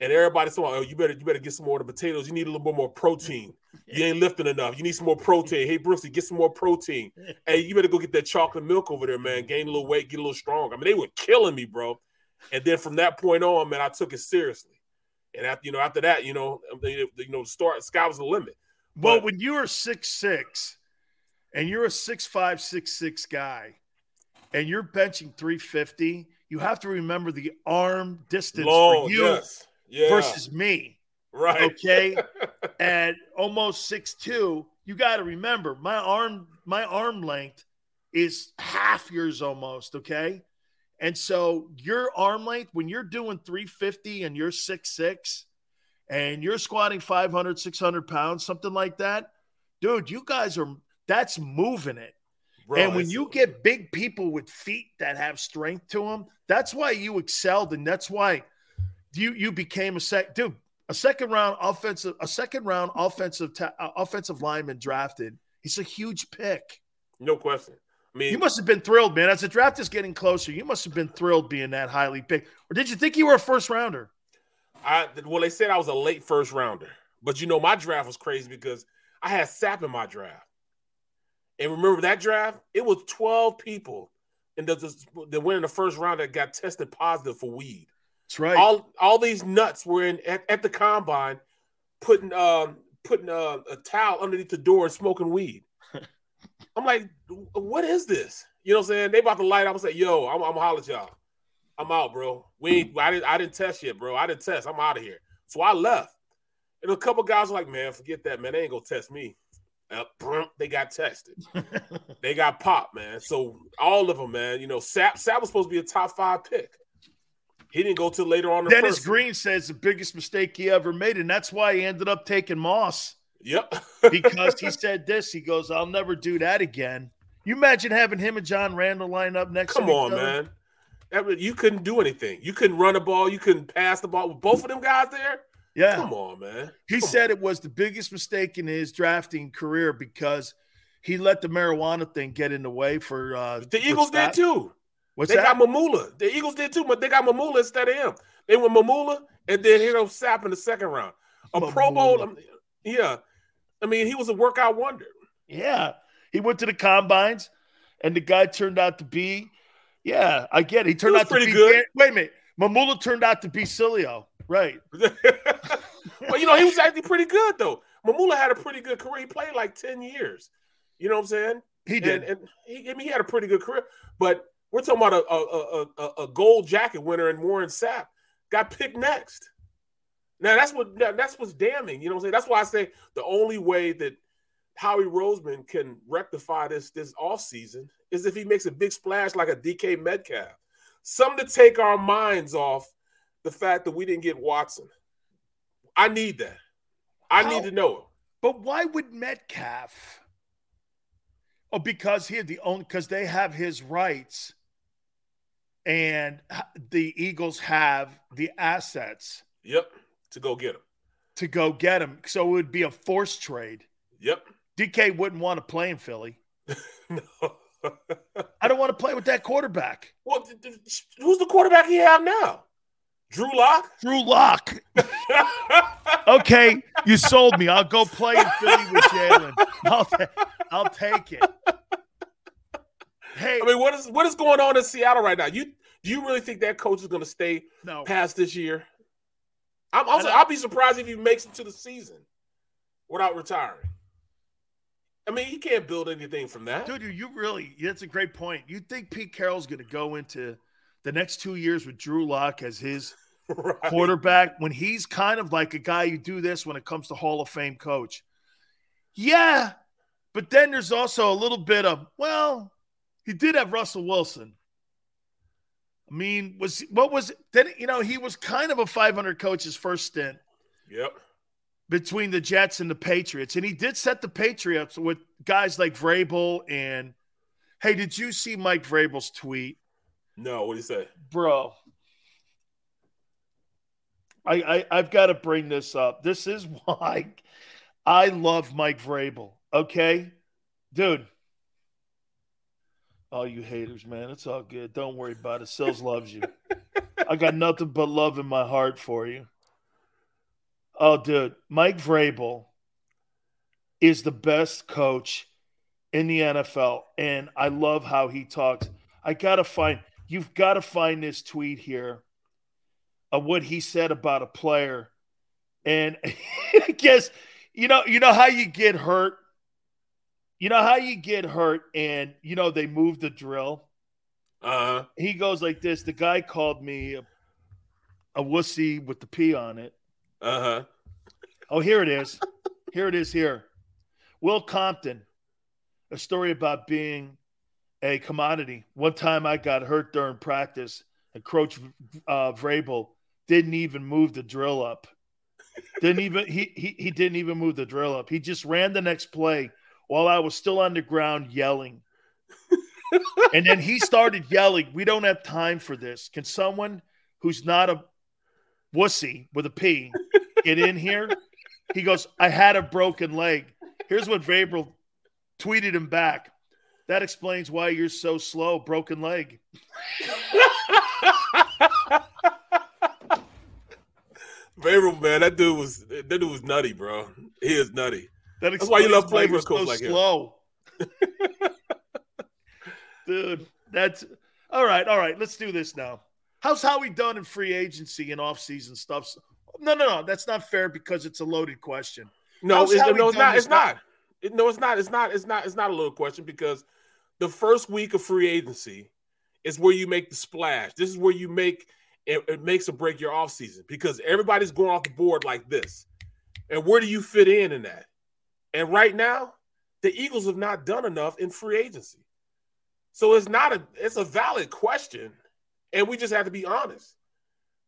and everybody's saying, "Oh, you better you better get some more of the potatoes. You need a little bit more protein. You ain't lifting enough. You need some more protein. Hey, Brucey, get some more protein. Hey, you better go get that chocolate milk over there, man. Gain a little weight, get a little strong. I mean, they were killing me, bro. And then from that point on, man, I took it seriously. And after you know, after that, you know, um, you know, start sky was the limit. Well, when you are six six, and you're a six five six six guy, and you're benching three fifty, you have to remember the arm distance Long, for you yes. Yeah. versus me. Right. Okay. At almost six two, you got to remember my arm my arm length is half yours almost. Okay. And so your arm length, when you're doing 350 and you're six six, and you're squatting 500, 600 pounds, something like that, dude, you guys are that's moving it. Bro, and when you get big people with feet that have strength to them, that's why you excelled, and that's why you you became a sec, dude, a second round offensive, a second round offensive ta- uh, offensive lineman drafted. He's a huge pick. No question. I mean, You must have been thrilled, man. As the draft is getting closer, you must have been thrilled being that highly picked. Or did you think you were a first rounder? I well, they said I was a late first rounder, but you know my draft was crazy because I had Sapp in my draft, and remember that draft? It was twelve people, and the the went in the first round that got tested positive for weed. That's right. All all these nuts were in at, at the combine, putting um putting uh, a towel underneath the door and smoking weed. I'm like, what is this? You know what I'm saying? They about to light up and say, yo, I'm, I'm holler at y'all. I'm out, bro. We I didn't I didn't test yet, bro. I didn't test. I'm out of here. So I left. And a couple guys were like, man, forget that, man. They ain't gonna test me. They got tested. they got popped, man. So all of them, man. You know, Sapp Sapp was supposed to be a top five pick. He didn't go till later on. Dennis first. Green says the biggest mistake he ever made, and that's why he ended up taking Moss. Yep. because he said this. He goes, "I'll never do that again." You imagine having him and John Randle line up next. Come on, man. You couldn't do anything. You couldn't run the ball. You couldn't pass the ball with both of them guys there. Yeah. Come on, man. He said it was the biggest mistake in his drafting career because he let the marijuana thing get in the way for uh, The Eagles did too. What's they that? got Mamula. The Eagles did too, but they got Mamula instead of him. They went Mamula and then hit him Sapp in the second round. A Pro Bowl. um, yeah. I mean, he was a workout wonder. Yeah, he went to the combines, and the guy turned out to be, yeah, I get it. He turned was out to pretty be good. Wait a minute, Mamula turned out to be Sileo, right? well, you know, he was actually pretty good though. Mamula had a pretty good career. He played like 10 years. You know what I'm saying? He did. And, and he, I mean, he had a pretty good career. But we're talking about a, a, a, a, a gold jacket winner and Warren Sapp got picked next. Now that's what that's what's damning. You know what I'm saying? That's why I say the only way that Howie Roseman can rectify this this off season is if he makes a big splash like a DK Metcalf. Something to take our minds off the fact that we didn't get Watson. I need that. I How- need to know it. But why would Metcalf? Oh, because he had the own because they have his rights, and the Eagles have the assets Yep. To go get him. to go get him. So it would be a forced trade. Yep. DK wouldn't want to play in Philly. no. I don't want to play with that quarterback. Well, who's the quarterback he have now? Drew Lock. Drew Lock. okay, you sold me. I'll go play in Philly with Jalen. I'll, ta- I'll take it. Hey, I mean, what is what is going on in Seattle right now? You do you really think that coach is going to stay no. past this year? I'm also I'll be surprised if he makes it to the season without retiring. I mean, he can't build anything from that. Dude, you really, that's a great point. You think Pete Carroll's going to go into the next two years with Drew Lock as his right. quarterback when he's kind of like a guy you do this when it comes to Hall of Fame coach? Yeah, but then there's also a little bit of, well, he did have Russell Wilson. I mean, was what was then? You know, he was kind of a 500 coach his first stint. Yep between the Jets and the Patriots. And he did set the Patriots with guys like Vrabel and hey, did you see Mike Vrabel's tweet? No, what did he say? Bro. I, I have got to bring this up. This is why I love Mike Vrabel. Okay? Dude. All you haters, man. It's all good. Don't worry about it. Sills loves you. I got nothing but love in my heart for you. Oh, dude, Mike Vrabel is the best coach in the NFL, and I love how he talks. I gotta find you've got to find this tweet here of what he said about a player, and I guess you know you know how you get hurt. You know how you get hurt, and you know they move the drill. Uh-huh. He goes like this. The guy called me a, a wussy with the P on it. Uh huh. Oh, here it is. here it is. Here, Will Compton, a story about being a commodity. One time I got hurt during practice, and Coach uh, Vrabel didn't even move the drill up. Didn't even he, he he didn't even move the drill up. He just ran the next play while I was still on the ground yelling. and then he started yelling, "We don't have time for this. Can someone who's not a wussy with a P get in here. He goes, I had a broken leg. Here's what Vrabel tweeted him back. That explains why you're so slow, broken leg. Vrabel, man, that dude was that dude was nutty, bro. He is nutty. That That's why you love playing for a coach so like slow. him. dude, that's all right. All right, let's do this now. How's Howie done in free agency and offseason stuff? No, no, no. That's not fair because it's a loaded question. No, it's, no, it's not. It's not. It, no, it's not. It's not. It's not. It's not a little question because the first week of free agency is where you make the splash. This is where you make it, it makes or break your offseason because everybody's going off the board like this. And where do you fit in in that? And right now, the Eagles have not done enough in free agency. So it's not a it's a valid question, and we just have to be honest.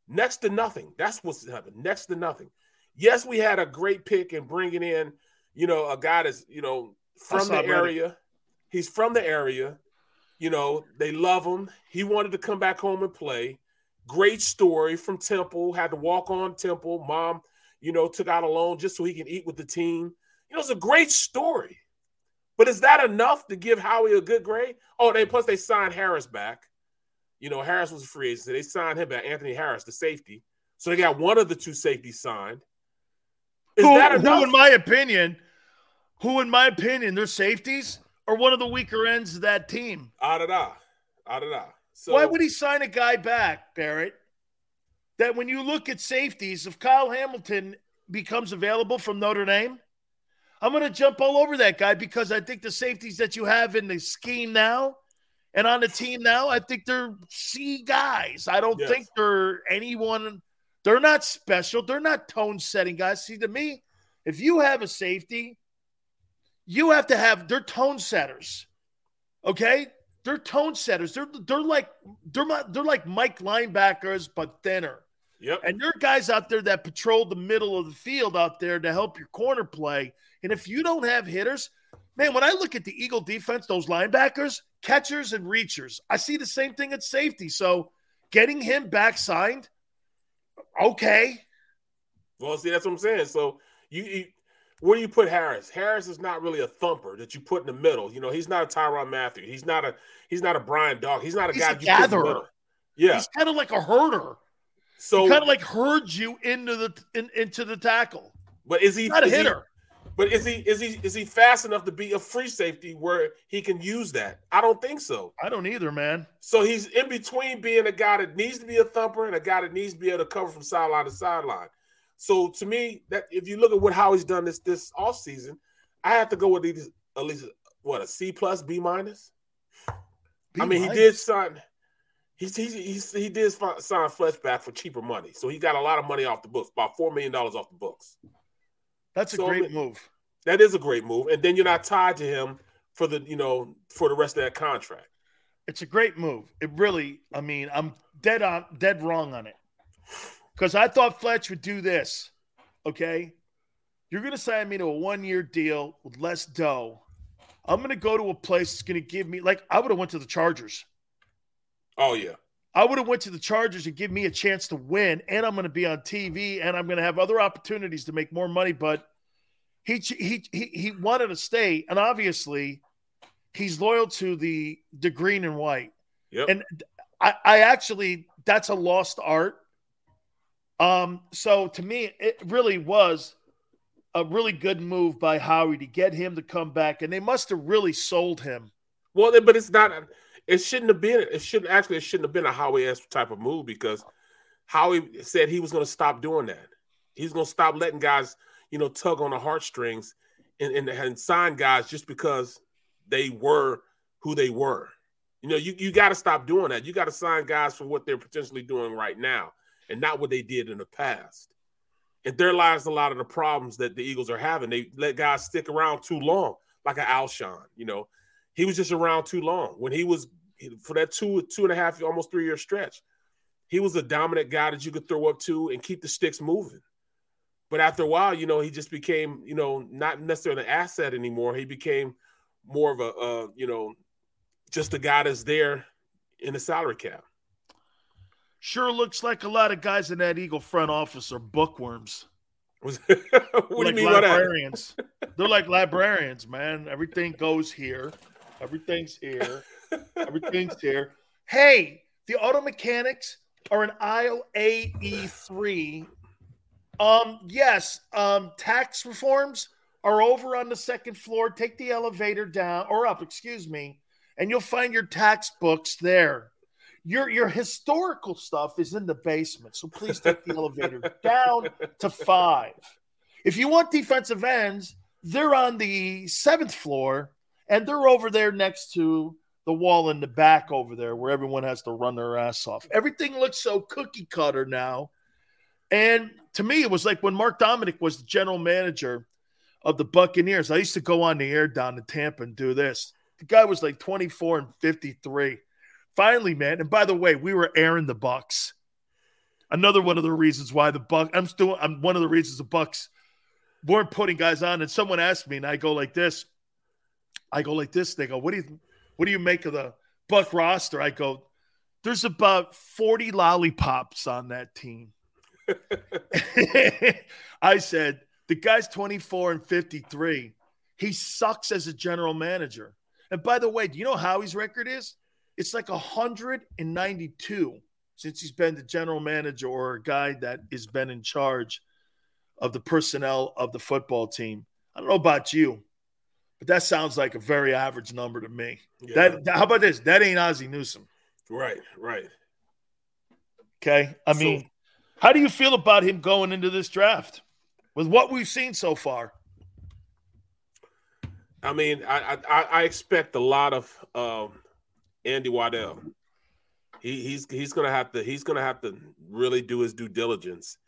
Next to nothing. That's what's happened. Next to nothing. Yes, we had a great pick in bringing in, you know, a guy that's, you know, from the area. Reddick. He's from the area. You know, they love him. He wanted to come back home and play. Great story from Temple. Had to walk on Temple. Mom, you know, took out a loan just so he can eat with the team. You know, it's a great story. But is that enough to give Howie a good grade? Oh, they plus they signed Harris back. You know, Harris was a free agent. So they signed him back, Anthony Harris, the safety. So they got one of the two safeties signed. Is who, that enough? Who, in my opinion, who, in my opinion, their safeties are one of the weaker ends of that team. Ah da da, ah da da. So why would he sign a guy back, Barrett? That when you look at safeties, if Kyle Hamilton becomes available from Notre Dame, I'm going to jump all over that guy because I think the safeties that you have in the scheme now and on the team now, I think they're C guys. I don't yes. think they're anyone. They're not special. They're not tone setting guys. See, to me, if you have a safety, you have to have they're tone setters. Okay, they're tone setters. They're they're like they're they're like Mike linebackers but thinner. Yep. And there are guys out there that patrol the middle of the field out there to help your corner play. And if you don't have hitters, man, when I look at the Eagle defense, those linebackers, catchers, and reachers, I see the same thing at safety. So getting him back signed, okay. Well, see, that's what I'm saying. So you, you where do you put Harris? Harris is not really a thumper that you put in the middle. You know, he's not a Tyrann Mathieu. He's not a he's not a Brian Dog. He's not a He's guy a you put in the gatherer. Yeah. He's kind of like a herder. So he kind of like herds you into the in, into the tackle. But is he not a is he- hitter? but is he is he is he fast enough to be a free safety where he can use that? I don't think so. I don't either, man. So he's in between being a guy that needs to be a thumper and a guy that needs to be able to cover from sideline to sideline. So to me, that if you look at what how he's done this this off season, I have to go with at least, at least what a C plus B minus. I mean, he did sign. He's, he's, he's, he did sign Fletch back for cheaper money, so he got a lot of money off the books, about four million dollars off the books. That's a So, great move. That is a great move, and then you're not tied to him for the you know for the rest of that contract. It's a great move. It really, I mean, I'm dead on dead wrong on it. Because I thought Fletch would do this. Okay. You're gonna sign me to a one-year deal with less dough. I'm gonna go to a place that's gonna give me like I would have went to the Chargers. Oh yeah, I would have went to the Chargers and give me a chance to win, and I'm going to be on TV, and I'm going to have other opportunities to make more money. But he he he he wanted to stay, and obviously, he's loyal to the the green and white. Yep. And I, I actually that's a lost art. Um, so to me, it really was a really good move by Howie to get him to come back, and they must have really sold him. Well, but it's not. It shouldn't have been. It shouldn't actually. It shouldn't have been a Howie esque type of move because Howie said he was going to stop doing that. He's going to stop letting guys, you know, tug on the heartstrings and, and and sign guys just because they were who they were. You know, you you got to stop doing that. You got to sign guys for what they're potentially doing right now and not what they did in the past. And there lies a lot of the problems that the Eagles are having. They let guys stick around too long, like an Alshon. You know, he was just around too long. When he was for that two two and a half, almost three year stretch, he was a dominant guy that you could throw up to and keep the sticks moving. But after a while, you know, he just became, you know, not necessarily an asset anymore. He became more of a, uh, you know, just a guy that's there in the salary cap. Sure looks like a lot of guys in that Eagle front office are bookworms. what do you like mean by that? librarians. They're like librarians, man. Everything goes here. Everything's here. Everything's here. Hey, the auto mechanics are an IOAE three. Um, yes. Um, tax reforms are over on the second floor. Take the elevator down or up, excuse me, and you'll find your tax books there. Your your historical stuff is in the basement, so please take the elevator down to five. If you want defensive ends, they're on the seventh floor, and they're over there next to the wall in the back over there, where everyone has to run their ass off. Everything looks so cookie cutter now, and to me, it was like when Mark Dominik was the general manager of the Buccaneers. I used to go on the air down to Tampa and do this. The guy was like 24 and 53. Finally, man. And by the way, we were airing the Bucs. Another one of the reasons why the Buck. I'm still. I'm one of the reasons the Bucs weren't putting guys on. And someone asked me, and I go like this. I go like this. They go, "What do you, what do you make of the Buck roster?" I go, "There's about 40 lollipops on that team." I said, "The guy's 24 and 53. He sucks as a general manager." And by the way, do you know how his record is? It's like 192 since he's been the general manager or a guy that has been in charge of the personnel of the football team. I don't know about you, but that sounds like a very average number to me. Yeah. That, how about this? That ain't Ozzie Newsome. Right, right. Okay. I So- mean, how do you feel about him going into this draft with what we've seen so far? I mean, I I, I expect a lot of um, Andy Waddell. He, he's he's gonna have to he's gonna have to really do his due diligence,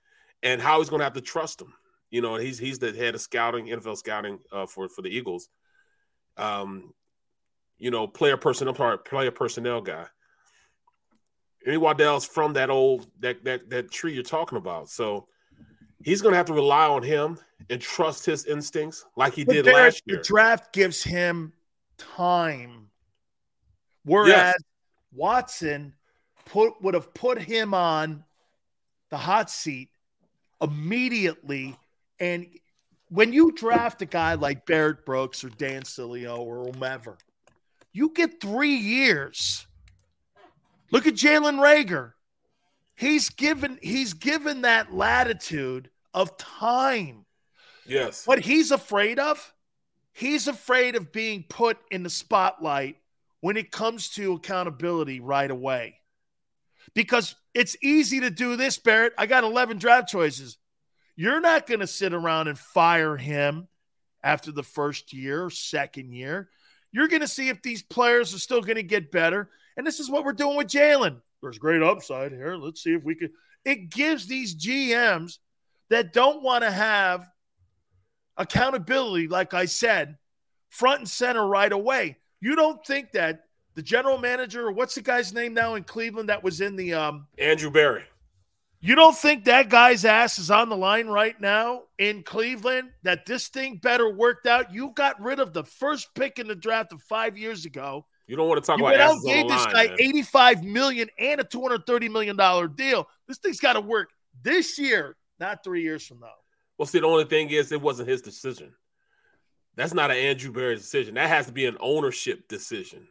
and how he's gonna have to trust him. You know, he's he's the head of scouting, NFL scouting uh, for for the Eagles. Um, you know, player personnel player personnel guy. Andy Waddell's from that old that that that tree you're talking about, so he's gonna have to rely on him and trust his instincts like he But did Derek, last year. The draft gives him time, whereas Yes. Watson put would have put him on the hot seat immediately, and when you draft a guy like Barrett Brooks or Dan Sileo or whomever, you get three years. Look at Jalen Reagor. He's given he's given that latitude of time. Yes. What he's afraid of, he's afraid of being put in the spotlight when it comes to accountability right away. Because it's easy to do this, Barrett. I got 11 draft choices. You're not going to sit around and fire him after the first year or second year. You're going to see if these players are still going to get better. And this is what we're doing with Jalen. There's great upside here. Let's see if we can. It gives these GMs that don't want to have accountability, like I said, front and center right away. You don't think that the general manager, or what's the guy's name now in Cleveland that was in the um Andrew Berry. You don't think that guy's ass is on the line right now in Cleveland? That this thing better worked out? You got rid of the first pick in the draft of five years ago. You don't want to talk you about asses gave this line, guy man. 85 million and a 230 million dollar deal. This thing's got to work this year, not three years from now. Well, see, the only thing is, it wasn't his decision. That's not an Andrew Berry decision. That has to be an ownership decision.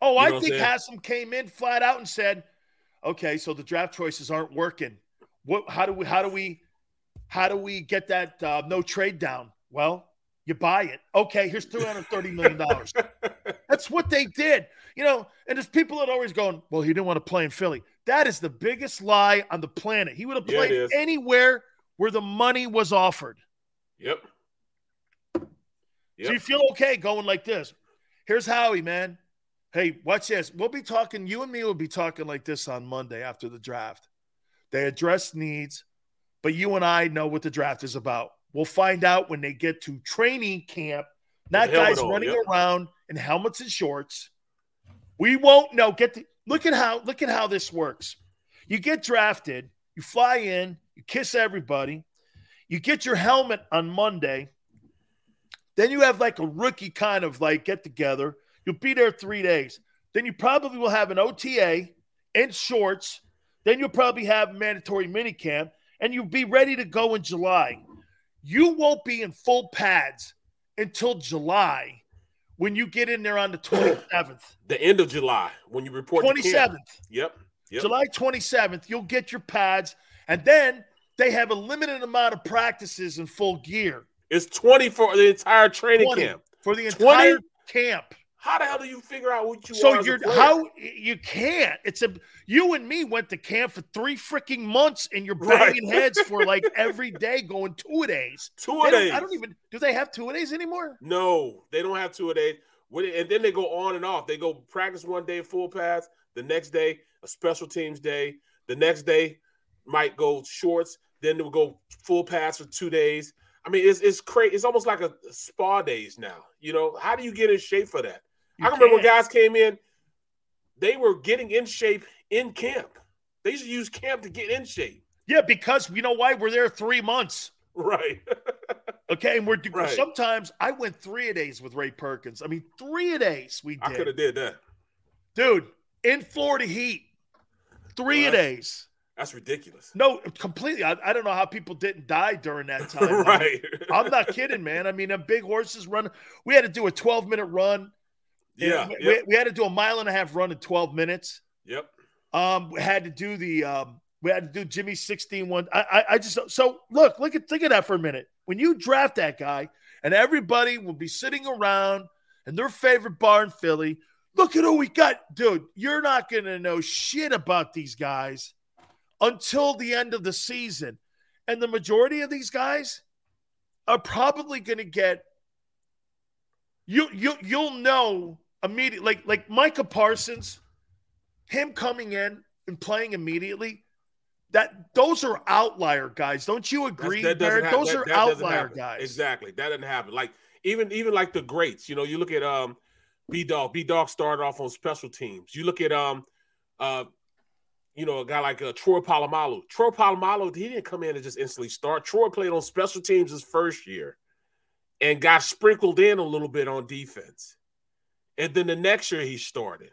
Oh, You know I think? Haslam came in flat out and said, "Okay, so the draft choices aren't working. What? How do we? How do we? How do we get that uh, no trade down? Well, you buy it. Okay, here's two hundred thirty million dollars. That's what they did. You know, and there's people that always going, "Well, he didn't want to play in Philly." That is the biggest lie on the planet. He would have played is. anywhere where the money was offered. Yep. So you feel okay going like this. Here's Howie, man. Hey, watch this. We'll be talking, you and me will be talking like this on Monday after the draft. They address needs, but you and I know what the draft is about. We'll find out when they get to training camp, not With the helmet guys on, running yep. around in helmets and shorts. We won't know. Get the look at how look at how this works. You get drafted, you fly in, you kiss everybody, you get your helmet on Monday. Then you have like a rookie kind of like get together. You'll be there three days. Then you probably will have an OTA and shorts. Then you'll probably have a mandatory minicamp and you'll be ready to go in July. You won't be in full pads until July when you get in there on the 27th. The end of July when you report to 27th. Yep. Yep. July 27th, you'll get your pads, and then they have a limited amount of practices in full gear. It's 20 for the entire training camp. for the 20? entire camp. How the hell do you figure out what you are? So you're how you can't. It's a you and me went to camp for three freaking months, and you're Right. banging heads for like every day going two a days. Two a days. I don't even. Do they have two a days anymore? No, they don't have two a day. With it- And then they go on and off. They go practice one day full pass, the next day a special teams day, the next day might go shorts, then they'll go full pass for two days. I mean, it's it's crazy. It's almost like a spa days now. You know, how do you get in shape for that? I remember when can't. guys came in, they were getting in shape in camp. They used to use camp to get in shape. Yeah, because you know why we're there three months. Right. Okay, and we're Right. sometimes I went three a days with Ray Perkins. I mean, three a days we I could have did that. dude in Florida Heat, three a days. That's ridiculous. No, completely. I, I don't know how people didn't die during that time. Right. I'm not kidding, man. I mean, a big horses run. We had to do a 12 minute run. Yeah. we, Yep. we had to do a mile and a half run in 12 minutes. Yep. Um, we had to do the um, we had to do Jimmy's 16 one. I, I I just so look, look at think of that for a minute. When you draft that guy, and everybody will be sitting around in their favorite bar in Philly. Look at who we got, dude. You're not gonna know shit about these guys until the end of the season. And the majority of these guys are probably gonna get you you you'll know immediately like like Micah Parsons him coming in and playing immediately, that those are outlier guys. Don't you agree, that Barrett? Those that- are that outlier guys. Exactly. That doesn't happen. Like even even like the greats, you know, you look at um B Dog. B Dog started off on special teams. You look at um uh you know, a guy like uh, Troy Polamalu. Troy Polamalu, he didn't come in and just instantly start. Troy played on special teams his first year and got sprinkled in a little bit on defense. And then the next year he started.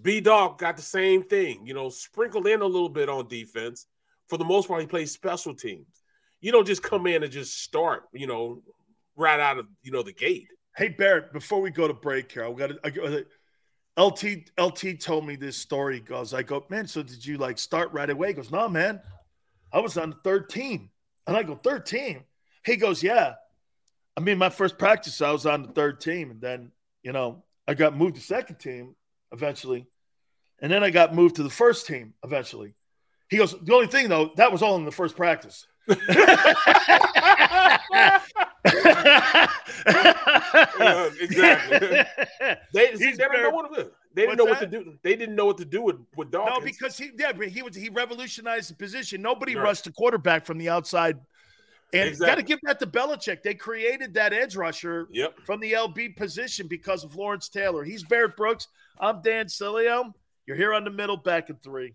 B Dog got the same thing, you know, sprinkled in a little bit on defense. For the most part, he plays special teams. You don't just come in and just start, you know, right out of you know the gate. Hey Barrett, before we go to break here, I got to. LT LT told me this story. He goes, I go, man. So did you like start right away? He goes, no, man. I was on the third team, and I go, third team. He goes, yeah. I mean, my first practice, I was on the third team, and then you know I got moved to second team eventually, and then I got moved to the first team eventually. He goes, the only thing though, that was all in the first practice. Yeah, exactly. They, see, they didn't know what to, they didn't know what to do. They didn't know what to do with with Dawkins. No, because he yeah, but he was he revolutionized the position. Nobody Right. rushed a quarterback from the outside. And got to give that to Belichick. They created that edge rusher Yep. from the LB position because of Lawrence Taylor. He's Barrett Brooks. I'm Dan Sileo. You're here on the middle, back in three.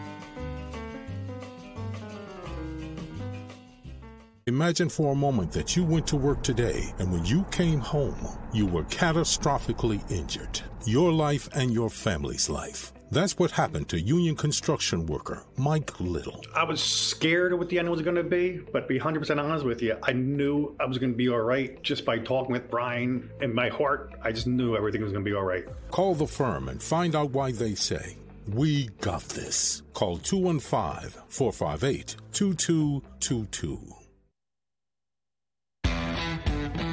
Imagine for a moment that you went to work today and when you came home, you were catastrophically injured. Your life and your family's life. That's what happened to union construction worker Mike Little. I was scared of what the end was going to be, but to be 100% honest with you, I knew I was going to be all right just by talking with Brian. In my heart, I just knew everything was going to be all right. Call the firm and find out why they say, We got this. Call 215 458 2222.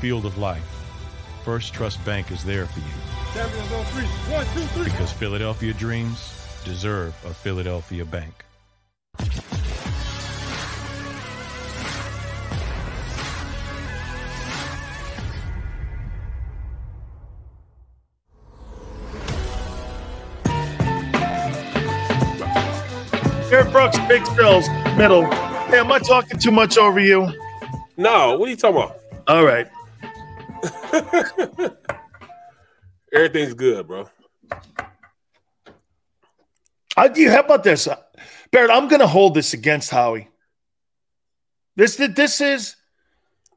field of life, First Trust Bank is there for you Champions on three. One, two, three. because Philadelphia dreams deserve a Philadelphia bank. Barrett Brooks, Big Bills, middle. Hey, am I talking too much over you? No, what are you talking about? All right. Everything's good, bro. I, you, how about this, Barrett? I'm going to hold this against Howie. This this is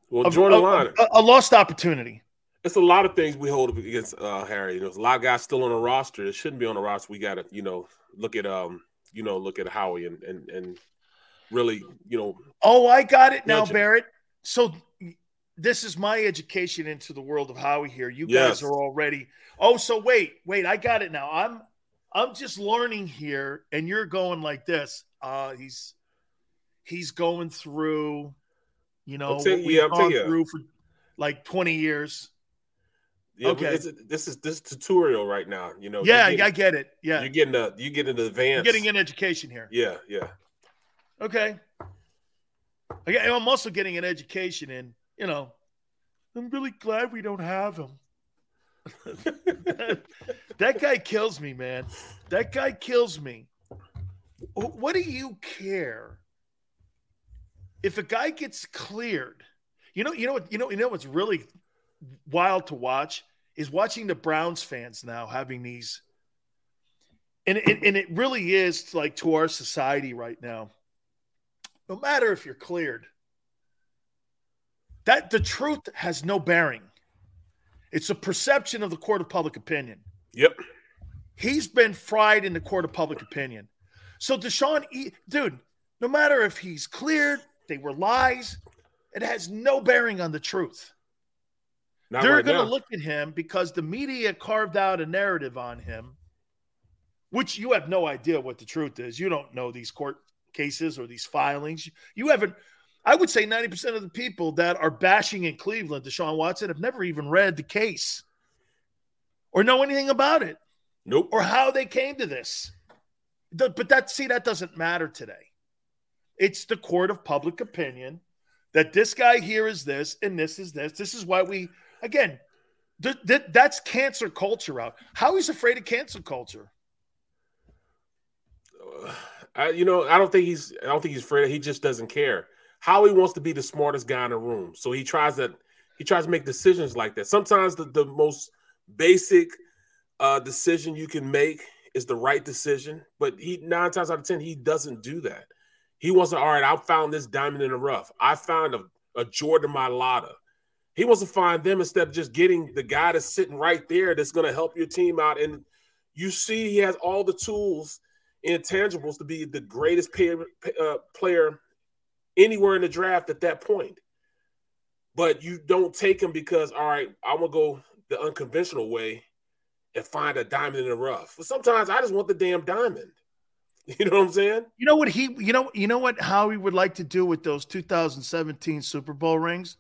Well, a, join a- a- a lost opportunity. It's a lot of things we hold against uh, Harry. There's a lot of guys still on the roster that shouldn't be on the roster. We got to, you know, look at um, you know, look at Howie and and and really, you know, Oh, I got it now, Barrett. So this is my education into the world of Howie here. You Yes. guys are already. Oh, so wait, wait, I got it now. I'm I'm just learning here, and you're going like this. Uh he's he's going through, you know, what we've yeah, gone through for like 20 years. yeah, Okay. this is this tutorial right now. You know, yeah, you're I get it. Yeah. you're getting the you getting the You're getting an education here. Yeah, yeah. Okay. Okay, I'm also getting an education in, you know, I'm really glad we don't have him. that guy kills me, man. That guy kills me. What do you care if a guy gets cleared? You know, you know what, you know, you know what's really wild to watch is watching the Browns fans now having these, and it, and it really is like to our society right now. No matter if you're cleared, that the truth has no bearing. It's a perception of the court of public opinion. Yep. He's been fried in the court of public opinion. So Deshaun, e- dude, no matter if he's cleared, they were lies. It has no bearing on the truth. Not They're right going to look at him because the media carved out a narrative on him, which you have no idea what the truth is. You don't know these court cases or these filings. You haven't. I would say 90% of the people that are bashing in Cleveland, Deshaun Watson, have never even read the case or know anything about it. Nope. Or how they came to this. But that, see, that doesn't matter today. It's the court of public opinion that this guy here is this and this is this. This is why we, again, th- th- that's cancer culture out. How he's afraid of cancel culture. Uh, I, you know, I don't think he's. I don't think he's afraid. He just doesn't care. How he wants to be the smartest guy in the room, so he tries to He tries to make decisions like that. Sometimes the, the most basic uh, decision you can make is the right decision, but he nine times out of ten he doesn't do that. He wants to. All right, I found this diamond in the rough. I found a, a Jordan Mailata. He wants to find them instead of just getting the guy that's sitting right there that's going to help your team out. And you see, he has all the tools and intangibles to be the greatest uh, player anywhere in the draft at that point. But you don't take him because, all right, I'm going to go the unconventional way and find a diamond in the rough. But sometimes I just want the damn diamond. You know what I'm saying? You know what he you know you know what Howie would like to do with those 2017 Super Bowl rings?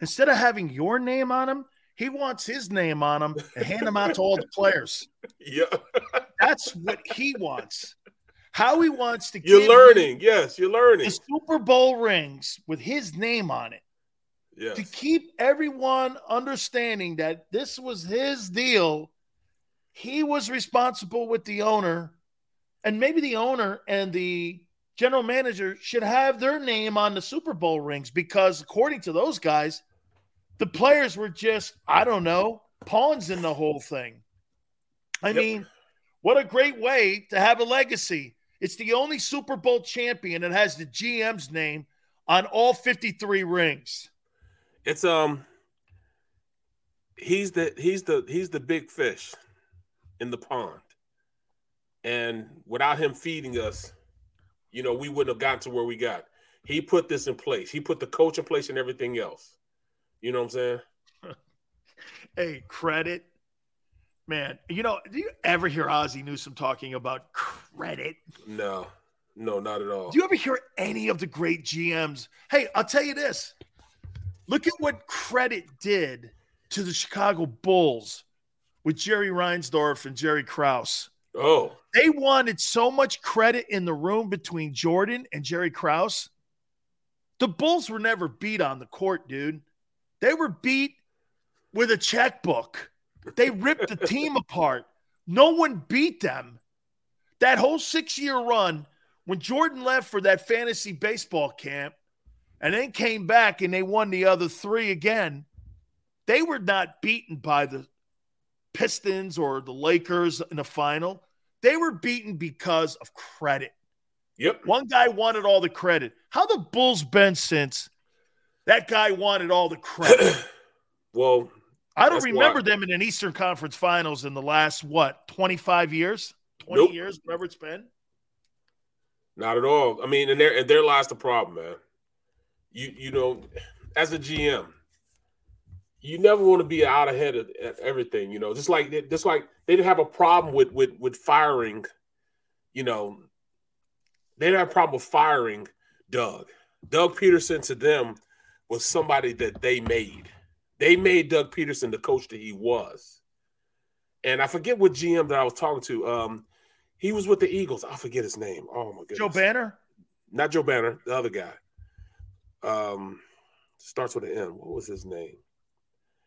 Instead of having your name on them, he wants his name on them and hand them out to all the players. Yeah. That's what he wants. Howie wants to keep You're learning. Yes, you're learning. the Super Bowl rings with his name on it Yes. to keep everyone understanding that this was his deal. He was responsible with the owner, and maybe the owner and the general manager should have their name on the Super Bowl rings because, according to those guys, the players were just, I don't know, pawns in the whole thing. I Yep. mean, what a great way to have a legacy. It's the only Super Bowl champion that has the GM's name on all 53 rings. It's um he's the he's the he's the big fish in the pond. And without him feeding us, you know, we wouldn't have gotten to where we got. He put this in place. He put the coach in place and everything else. You know what I'm saying? Hey, credit. Man, you know, do you ever hear Ozzie Newsome talking about credit? No, no, not at all. Do you ever hear any of the great GMs? Hey, I'll tell you this. Look at what credit did to the Chicago Bulls with Jerry Reinsdorf and Jerry Krause. Oh, They wanted so much credit in the room between Jordan and Jerry Krause. The Bulls were never beat on the court, dude. They were beat with a checkbook. They ripped the team apart. No one beat them. That whole six year run, when Jordan left for that fantasy baseball camp and then came back and they won the other three again, they were not beaten by the Pistons or the Lakers in the final. They were beaten because of credit. Yep. One guy wanted all the credit. How the Bulls been since that guy wanted all the credit? well, I don't that's remember them in an Eastern Conference Finals in the last what, 25 years? 20 Nope. years, whatever it's been. Not at all. I mean, and there and there lies the problem, man. You you know, as a GM, you never want to be out ahead of everything. You know, just like just like they didn't have a problem with with with firing. You know, they didn't have a problem with firing Doug. Doug Pederson to them was somebody that they made. They made Doug Pederson the coach that he was. And I forget what GM that I was talking to. Um, he was with the Eagles. I forget his name. Oh my goodness. Joe Banner? Not Joe Banner, the other guy. Um, starts with an M. What was his name?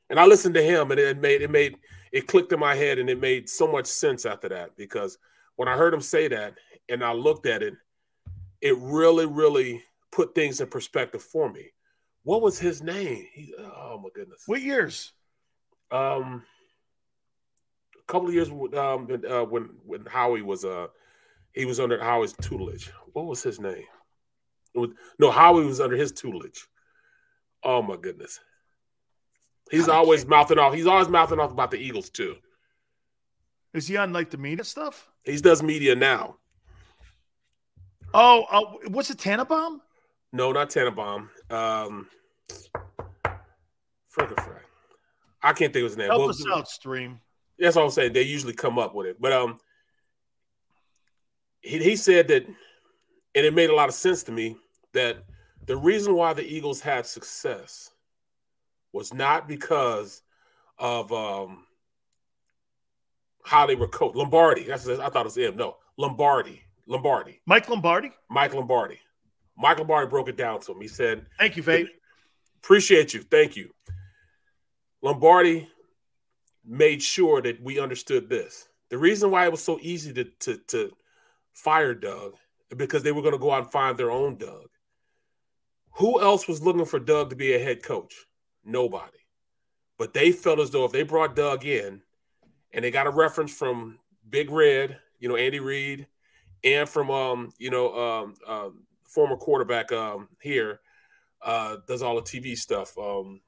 And I listened to him, and it made it made it clicked in my head, and it made so much sense after that because when I heard him say that, and I looked at it, it really, really put things in perspective for me. What was his name? He, oh my goodness. What years? Um, a couple of years um, when, uh, when when Howie was uh he was under Howie's tutelage. What was his name? Was, no, Howie was under his tutelage. Oh my goodness. He's always mouthing off. He's always mouthing off about the Eagles too. Is he on like the media stuff? He does media now. Oh, uh, what's it, Tannenbaum? No, not Tannenbaum. Um, Frickin' Frank. I can't think of his name. Help Well, us out, stream. That's all I'm saying. They usually come up with it, but um, he he said that, and it made a lot of sense to me that the reason why the Eagles had success was not because of um how they were coached. Lombardi. That's I thought it was him. No, Lombardi. Lombardi. Mike Lombardi. Mike Lombardi. Mike Lombardi broke it down to him. He said, Thank you, Vape. Appreciate you. Thank you. Lombardi made sure that we understood this. The reason why it was so easy to to, to fire Doug because they were going to go out and find their own Doug. Who else was looking for Doug to be a head coach? Nobody. But they felt as though if they brought Doug in and they got a reference from Big Red, you know, Andy Reid, and from um, you know, um, um former quarterback um here, uh, does all the TV stuff. Um,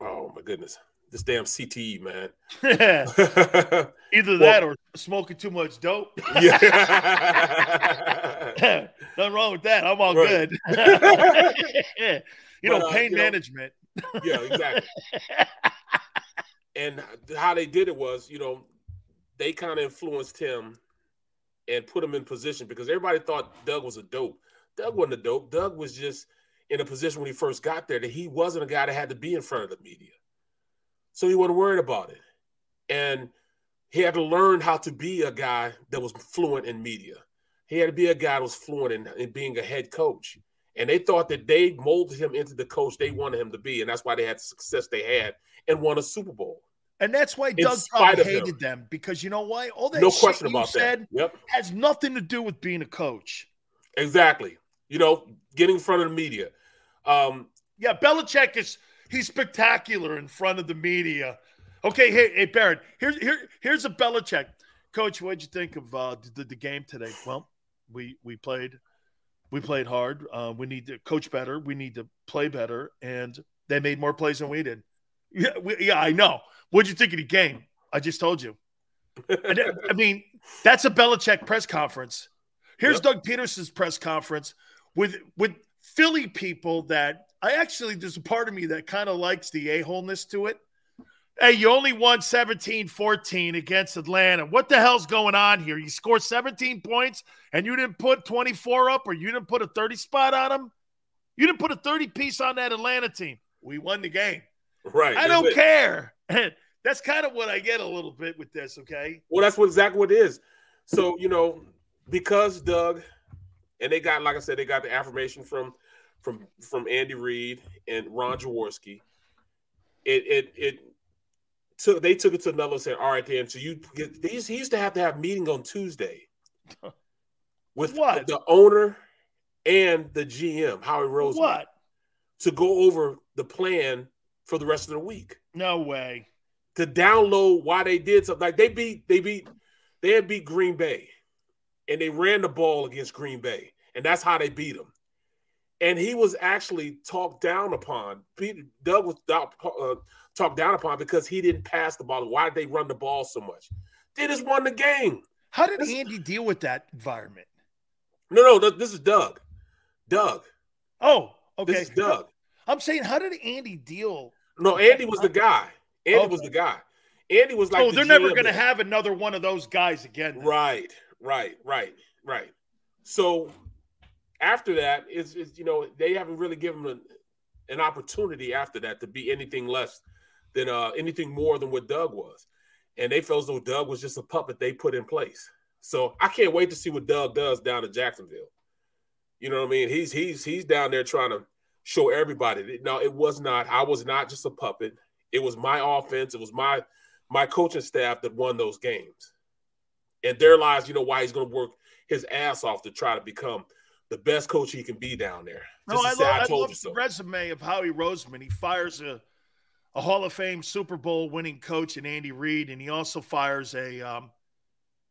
oh my goodness, this damn CTE man. Either that or smoking too much dope. Yeah. Nothing wrong with that. I'm all Right. good. you know, But, uh, pain you know- management. yeah, exactly. and how they did it was, you know, they kind of influenced him and put him in position because everybody thought Doug was a dope. Doug wasn't a dope. Doug was just in a position when he first got there that he wasn't a guy that had to be in front of the media. So he wasn't worried about it. And he had to learn how to be a guy that was fluent in media. He had to be a guy that was fluent in, in being a head coach. And they thought that they molded him into the coach they wanted him to be. And that's why they had the success they had and won a Super Bowl. And that's why Doug probably hated them because you know why? All that No shit question about that. said Yep. has nothing to do with being a coach. Exactly. You know, getting in front of the media. Um, Yeah, Belichick is he's spectacular in front of the media. Okay, hey, hey Barrett, here's here here's a Belichick. Coach, what'd you think of uh, the, the game today? Well, we we played we played hard. Uh, we need to coach better. We need to play better, and they made more plays than we did. Yeah, we, yeah, I know. What'd you think of the game? I just told you. I, mean, that's a Belichick press conference. Here's Doug Pederson's press conference with with Philly people that I actually there's a part of me that kind of likes the a-holeness to it. Hey, you only won 17-14 against Atlanta. What the hell's going on here? You scored 17 points and you didn't put 24 up or you didn't put a 30 spot on them? You didn't put a 30 piece on that Atlanta team. We won the game. right. I don't it. care. That's kind of what I get a little bit with this, okay? Well, that's what exactly what it is. So, you know, because Doug and they got, like I said, they got the affirmation from from from Andy Reid and Ron Jaworski. It it it took they took it to another and said, all right, then. So you get these he used to have to have meeting on Tuesday with What? the owner and the GM, Howie Roseman, What? to go over the plan for the rest of the week. No way. to download why they did something. Like they beat, they beat, they had beat Green Bay, and they ran the ball against Green Bay, and that's how they beat them. And he was actually talked down upon. Doug was uh, talked down upon because he didn't pass the ball. Why did they run the ball so much? They just won the game. How did Andy deal with that environment? No, no, this is Doug. Doug. Oh, okay. This is Doug. I'm saying, how did Andy deal? No, Andy was the guy. Andy was the guy. Andy was like, oh, the they're never going to have another one of those guys again. then. Right, right, right, right. So after that is it's, it's you know they haven't really given an, an opportunity after that to be anything less than uh anything more than what Doug was, and they felt as though Doug was just a puppet they put in place. So I can't wait to see what Doug does down in Jacksonville. You know what I mean? He's he's he's down there trying to show everybody. that, No, it was not. I was not just a puppet. It was my offense. It was my my coaching staff that won those games. And there lies, you know, why he's going to work his ass off to try to become the best coach he can be down there. No, Just I, say, love, I I love the so. resume of Howie Roseman. He fires a, a Hall of Fame Super Bowl winning coach in Andy Reid, and he also fires a um,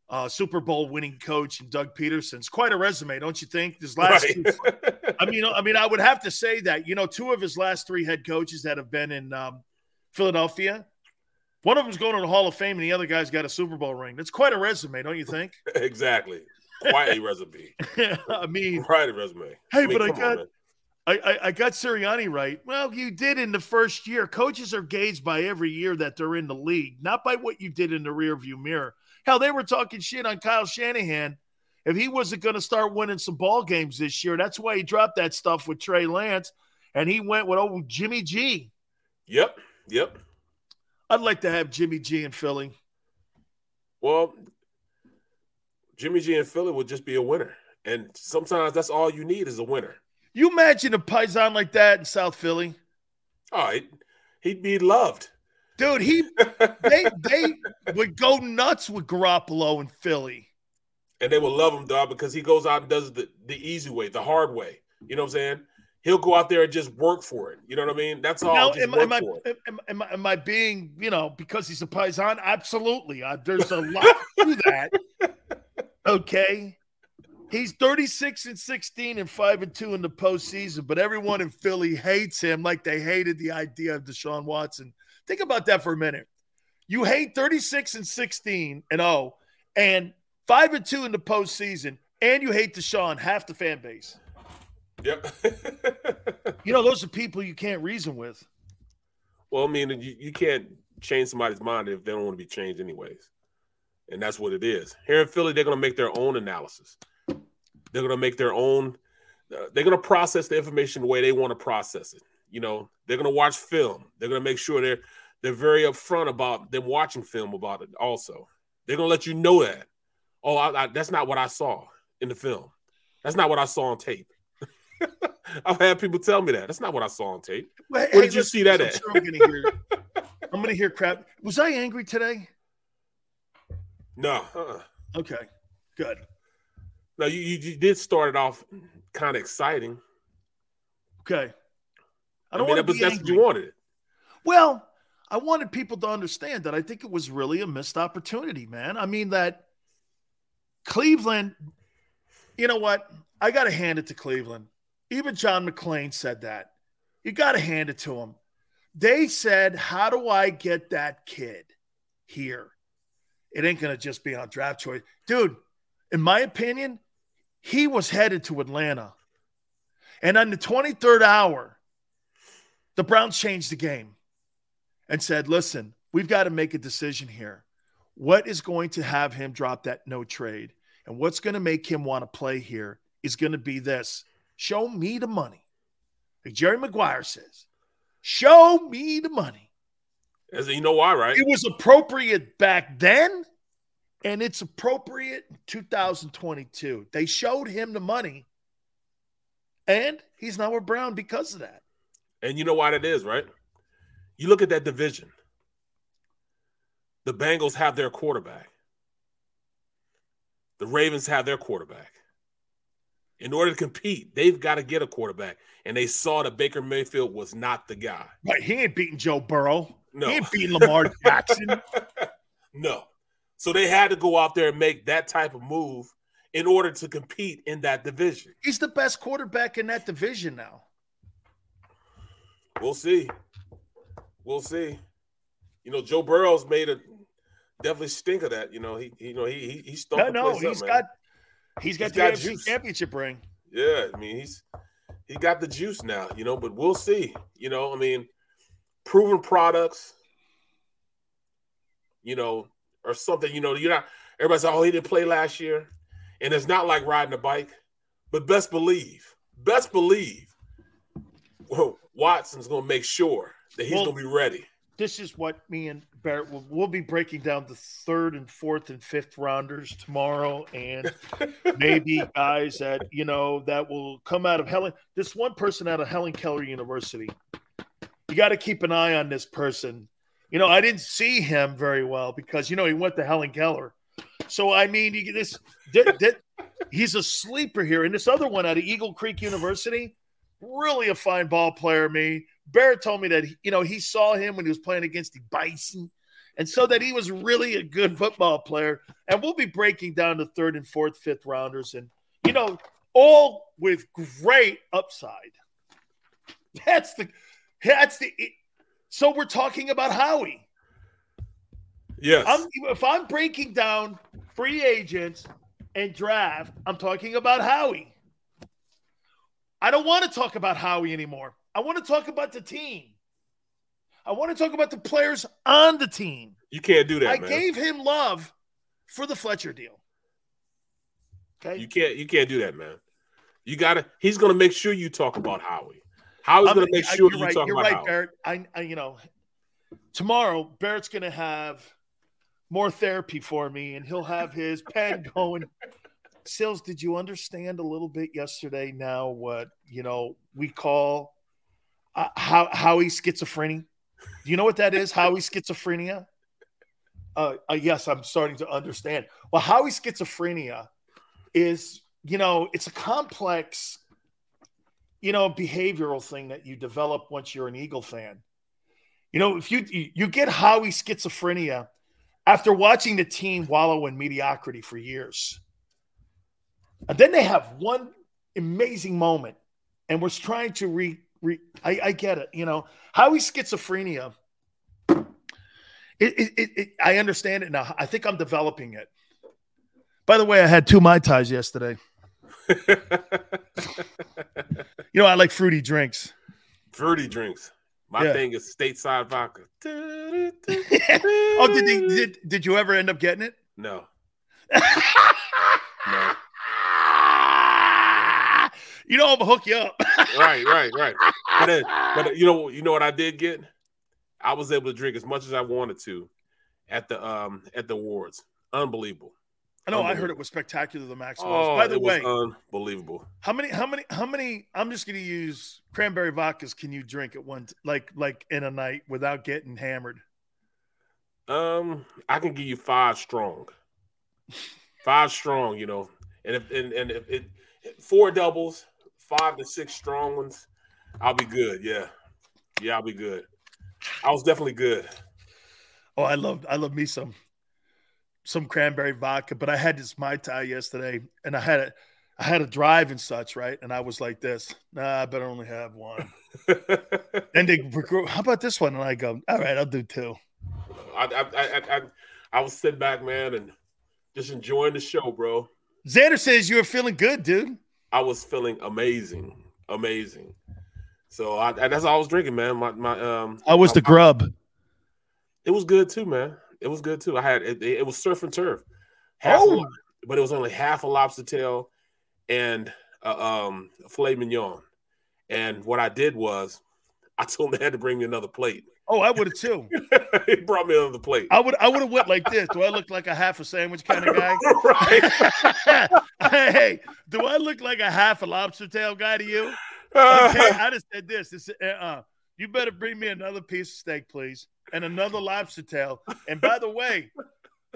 uh, Super Bowl winning coach in Doug Pederson. It's quite a resume, don't you think? His last, Right. two, I mean, I mean, I would have to say that you know, two of his last three head coaches that have been in um, Philadelphia. One of them's going to the Hall of Fame, and the other guy's got a Super Bowl ring. That's quite a resume, don't you think? exactly. Quite a resume. I mean, Quite a resume. Hey, mean, but I on, got. I, I I got Sirianni right. Well, you did in the first year. Coaches are gauged by every year that they're in the league, not by what you did in the rearview mirror. Hell, they were talking shit on Kyle Shanahan. If he wasn't going to start winning some ball games this year, that's why he dropped that stuff with Trey Lance, and he went with oh Jimmy G. Yep. Yep. I'd like to have Jimmy G in Philly. Well, Jimmy G and Philly would just be a winner. And sometimes that's all you need is a winner. You imagine a paisan like that in South Philly, All right. He'd be loved. dude. He they they would go nuts with Garoppolo in Philly. And they will love him, dog, because he goes out and does the, the easy way, the hard way. You know what I'm saying? He'll go out there and just work for it. You know what I mean? That's all. Now, am, am, I, am, am, I- am I being, you know, because he's a paisan? Absolutely. Uh, there's a lot to that. Okay. He's 36 and 16 and 5 and 2 in the postseason, but everyone in Philly hates him like they hated the idea of Deshaun Watson. Think about that for a minute. You hate 36 and 16 and 0 and 5 and 2 in the postseason, and you hate Deshaun, half the fan base. Yep. You know, those are people you can't reason with. Well, I mean, you, you can't change somebody's mind if they don't want to be changed, anyways. And that's what it is. Here in Philly, they're going to make their own analysis. They're going to make their own. Uh, they're going to process the information the way they want to process it. You know, they're going to watch film. They're going to make sure they're they're very upfront about them watching film about it. Also, they're going to let you know that. Oh, I, I, that's not what I saw in the film. That's not what I saw on tape. I've had people tell me that. That's not what I saw on tape. Well, Where hey, did you see that I'm at? sure I'm gonna hear. I'm gonna hear crap. Was I angry today? No. Uh-uh. Okay, good. No, you, you, you did start it off kind of exciting. Okay. I I, don't mean, want to be that's angry. what you wanted. Well, I wanted people to understand that I think it was really a missed opportunity, man. I mean that Cleveland. You know what? I got to hand it to Cleveland. Even John McClain said that. You got to hand it to him. They said, "How do I get that kid here?" It ain't gonna just be on draft choice, dude. In my opinion, he was headed to Atlanta, and on the twenty third hour, the Browns changed the game and said, "Listen, we've got to make a decision here. What is going to have him drop that no trade, and what's going to make him want to play here is going to be this: show me the money." Like Jerry Maguire says, "Show me the money." As you know why, right? It was appropriate back then, and it's appropriate in 2022. They showed him the money, and he's now with Brown because of that. And you know why that is, right? You look at that division. The Bengals have their quarterback. The Ravens have their quarterback. In order to compete, they've got to get a quarterback. And they saw that Baker Mayfield was not the guy. Right? He ain't beating Joe Burrow. No. He ain't beating Lamar Jackson. No. So they had to go out there and make that type of move in order to compete in that division. He's the best quarterback in that division now. We'll see. We'll see. You know, Joe Burrow's made a definitely stink of that. You know, he, he you know he he, he No, no, up, he's man. got he's got He's the got AFC juice. championship ring. Yeah, I mean he's he got the juice now, you know, but we'll see. You know, I mean, proven products, you know, or something, you know, you're not everybody's like, oh, he didn't play last year. And it's not like riding a bike, but best believe, best believe well, Watson's gonna make sure that he's Well- gonna be ready. This is what me and Barrett will we'll be breaking down the third and fourth and fifth rounders tomorrow, and maybe guys that you know that will come out of Helen. This one person out of Helen Keller University. You got to keep an eye on this person. You know, I didn't see him very well because you know he went to Helen Keller. So I mean, you, this, thi- thi- he's a sleeper here. And this other one out of Eagle Creek University, really a fine ball player. Me, Barrett told me that you know he saw him when he was playing against the Bison, and so that he was really a good football player. And we'll be breaking down the third and fourth, fifth rounders, and you know, all with great upside. That's the that's the so we're talking about Howie. Yes. I'm, if I'm breaking down free agents and draft, I'm talking about Howie. I don't want to talk about Howie anymore. I want to talk about the team. I want to talk about the players on the team. You can't do that. I man. gave him love for the Fletcher deal. Okay. You can't you can't do that, man. You gotta he's gonna make sure you talk about Howie. Howie's I'm- gonna make sure you're you right, talk You're about right, Howie. Barrett. I, I, you know, tomorrow Barrett's gonna have more therapy for me, and he'll have his pen going. Sills, did you understand a little bit yesterday? Now, what you know we call uh, how Howie schizophrenia? Do you know what that is? Howie schizophrenia? Uh, uh, yes, I'm starting to understand. Well, Howie schizophrenia is, you know, it's a complex you know, behavioral thing that you develop once you're an Eagle fan. You know, if you you get Howie schizophrenia after watching the team wallow in mediocrity for years, and then they have one amazing moment, and we're trying to re. Re I, I get it. You know, Howie schizophrenia. It, it, it, it, I understand it now. I think I'm developing it. By the way, I had two mai tais yesterday. You know, I like fruity drinks. Fruity drinks. My Yeah. thing is stateside vodka. oh, did, they, did did you ever end up getting it? No. no. You know, I'm gonna hook you up. right, right, right. But then, but you know, you know what I did get? I was able to drink as much as I wanted to at the um at the awards. Unbelievable. I know. I heard it was spectacular. The Max was. Oh, By the it way, was unbelievable. how many? How many? How many? I'm just gonna use cranberry vodkas. Can you drink at one, t- like like in a night without getting hammered? Um, I can give you five strong. Five strong, you know, and if and, and if it four doubles, five to six strong ones, I'll be good. Yeah, yeah, I'll be good. I was definitely good. Oh, I love I love me some some cranberry vodka, but I had this mai tai yesterday, and I had a I had a drive and such, right? And I was like this, nah, I better only have one. and they were, how about this one? And I go, all right, I'll do two. I I, I I I was sitting back, man, and just enjoying the show, bro. Xander says you were feeling good, dude. I was feeling amazing, amazing. So I, that's all I was drinking, man. My my um. I was my- the grub. It was good too, man. It was good too. I had it. It was surf and turf, half Oh. lo- but it was only half a lobster tail and uh, um filet mignon. And what I did was, I told him they had to bring me another plate. Oh, I would have too. he brought me on the plate. I would I would have went like this. Do I look like a half a sandwich kind of guy? right. hey, do I look like a half a lobster tail guy to you? Okay, I just said this. This uh, you better bring me another piece of steak, please, and another lobster tail. And by the way,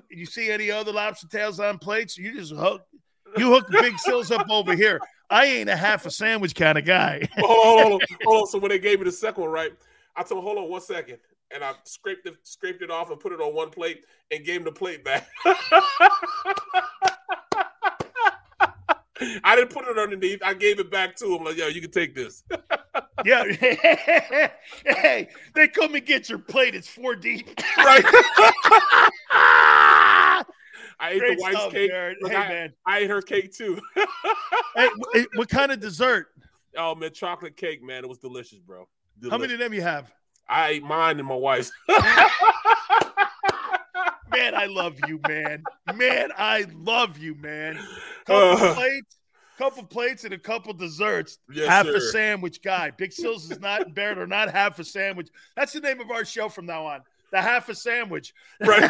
you see any other lobster tails on plates? You just hook you hook the big sills up over here. I ain't a half a sandwich kind of guy. hold, on, hold, on, hold on. So when they gave me the second one, right? I told him, hold on one second. And I scraped it, scraped it off and put it on one plate and gave him the plate back. I didn't put it underneath. I gave it back to him. Like, yo, you can take this. Yeah. hey, they come and get your plate. It's four deep. Right. I ate Great the wife's stuff, cake. Look, Hey, I, man. I ate her cake too. hey, what, what kind of dessert? oh man, chocolate cake, man. It was delicious, bro. How many of them you have? I ate mine and my wife's. Man, I love you, man. Man, I love you, man. Couple Uh. plates, couple plates, and a couple desserts. Yes, half a sandwich guy. Big Sills is not Barrett or not half a sandwich. That's the name of our show from now on. The half a sandwich. Right.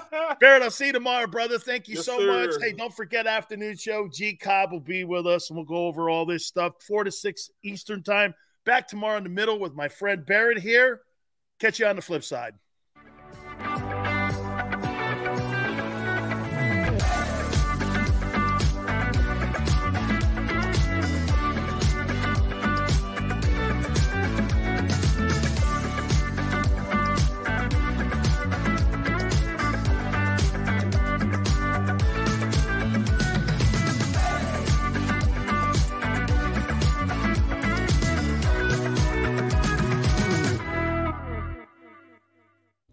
Barrett, I'll see you tomorrow, brother. Thank you Yes, so sir. much. Hey, don't forget afternoon show. G Cobb will be with us and we'll go over all this stuff. Four to six Eastern time. Back tomorrow in the middle with my friend Barrett here. Catch you on the flip side.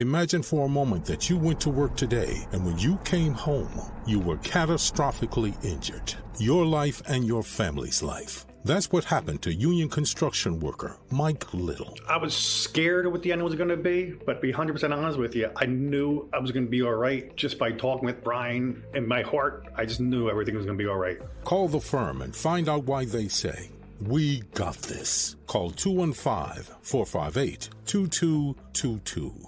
Imagine for a moment that you went to work today and when you came home, you were catastrophically injured. Your life and your family's life. That's what happened to union construction worker Mike Little. I was scared of what the end was going to be, but to be 100% honest with you, I knew I was going to be all right just by talking with Brian. In my heart, I just knew everything was going to be all right. Call the firm and find out why they say, We got this. Call 215 458 2222.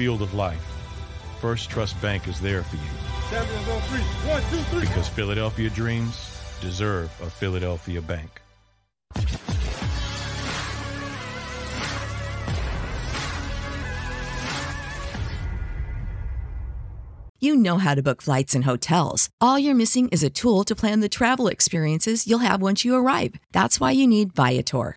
field of life, First Trust Bank is there for you three. One, two, three. because Philadelphia dreams deserve a Philadelphia bank. You know how to book flights and hotels. All you're missing is a tool to plan the travel experiences you'll have once you arrive. That's why you need Viator.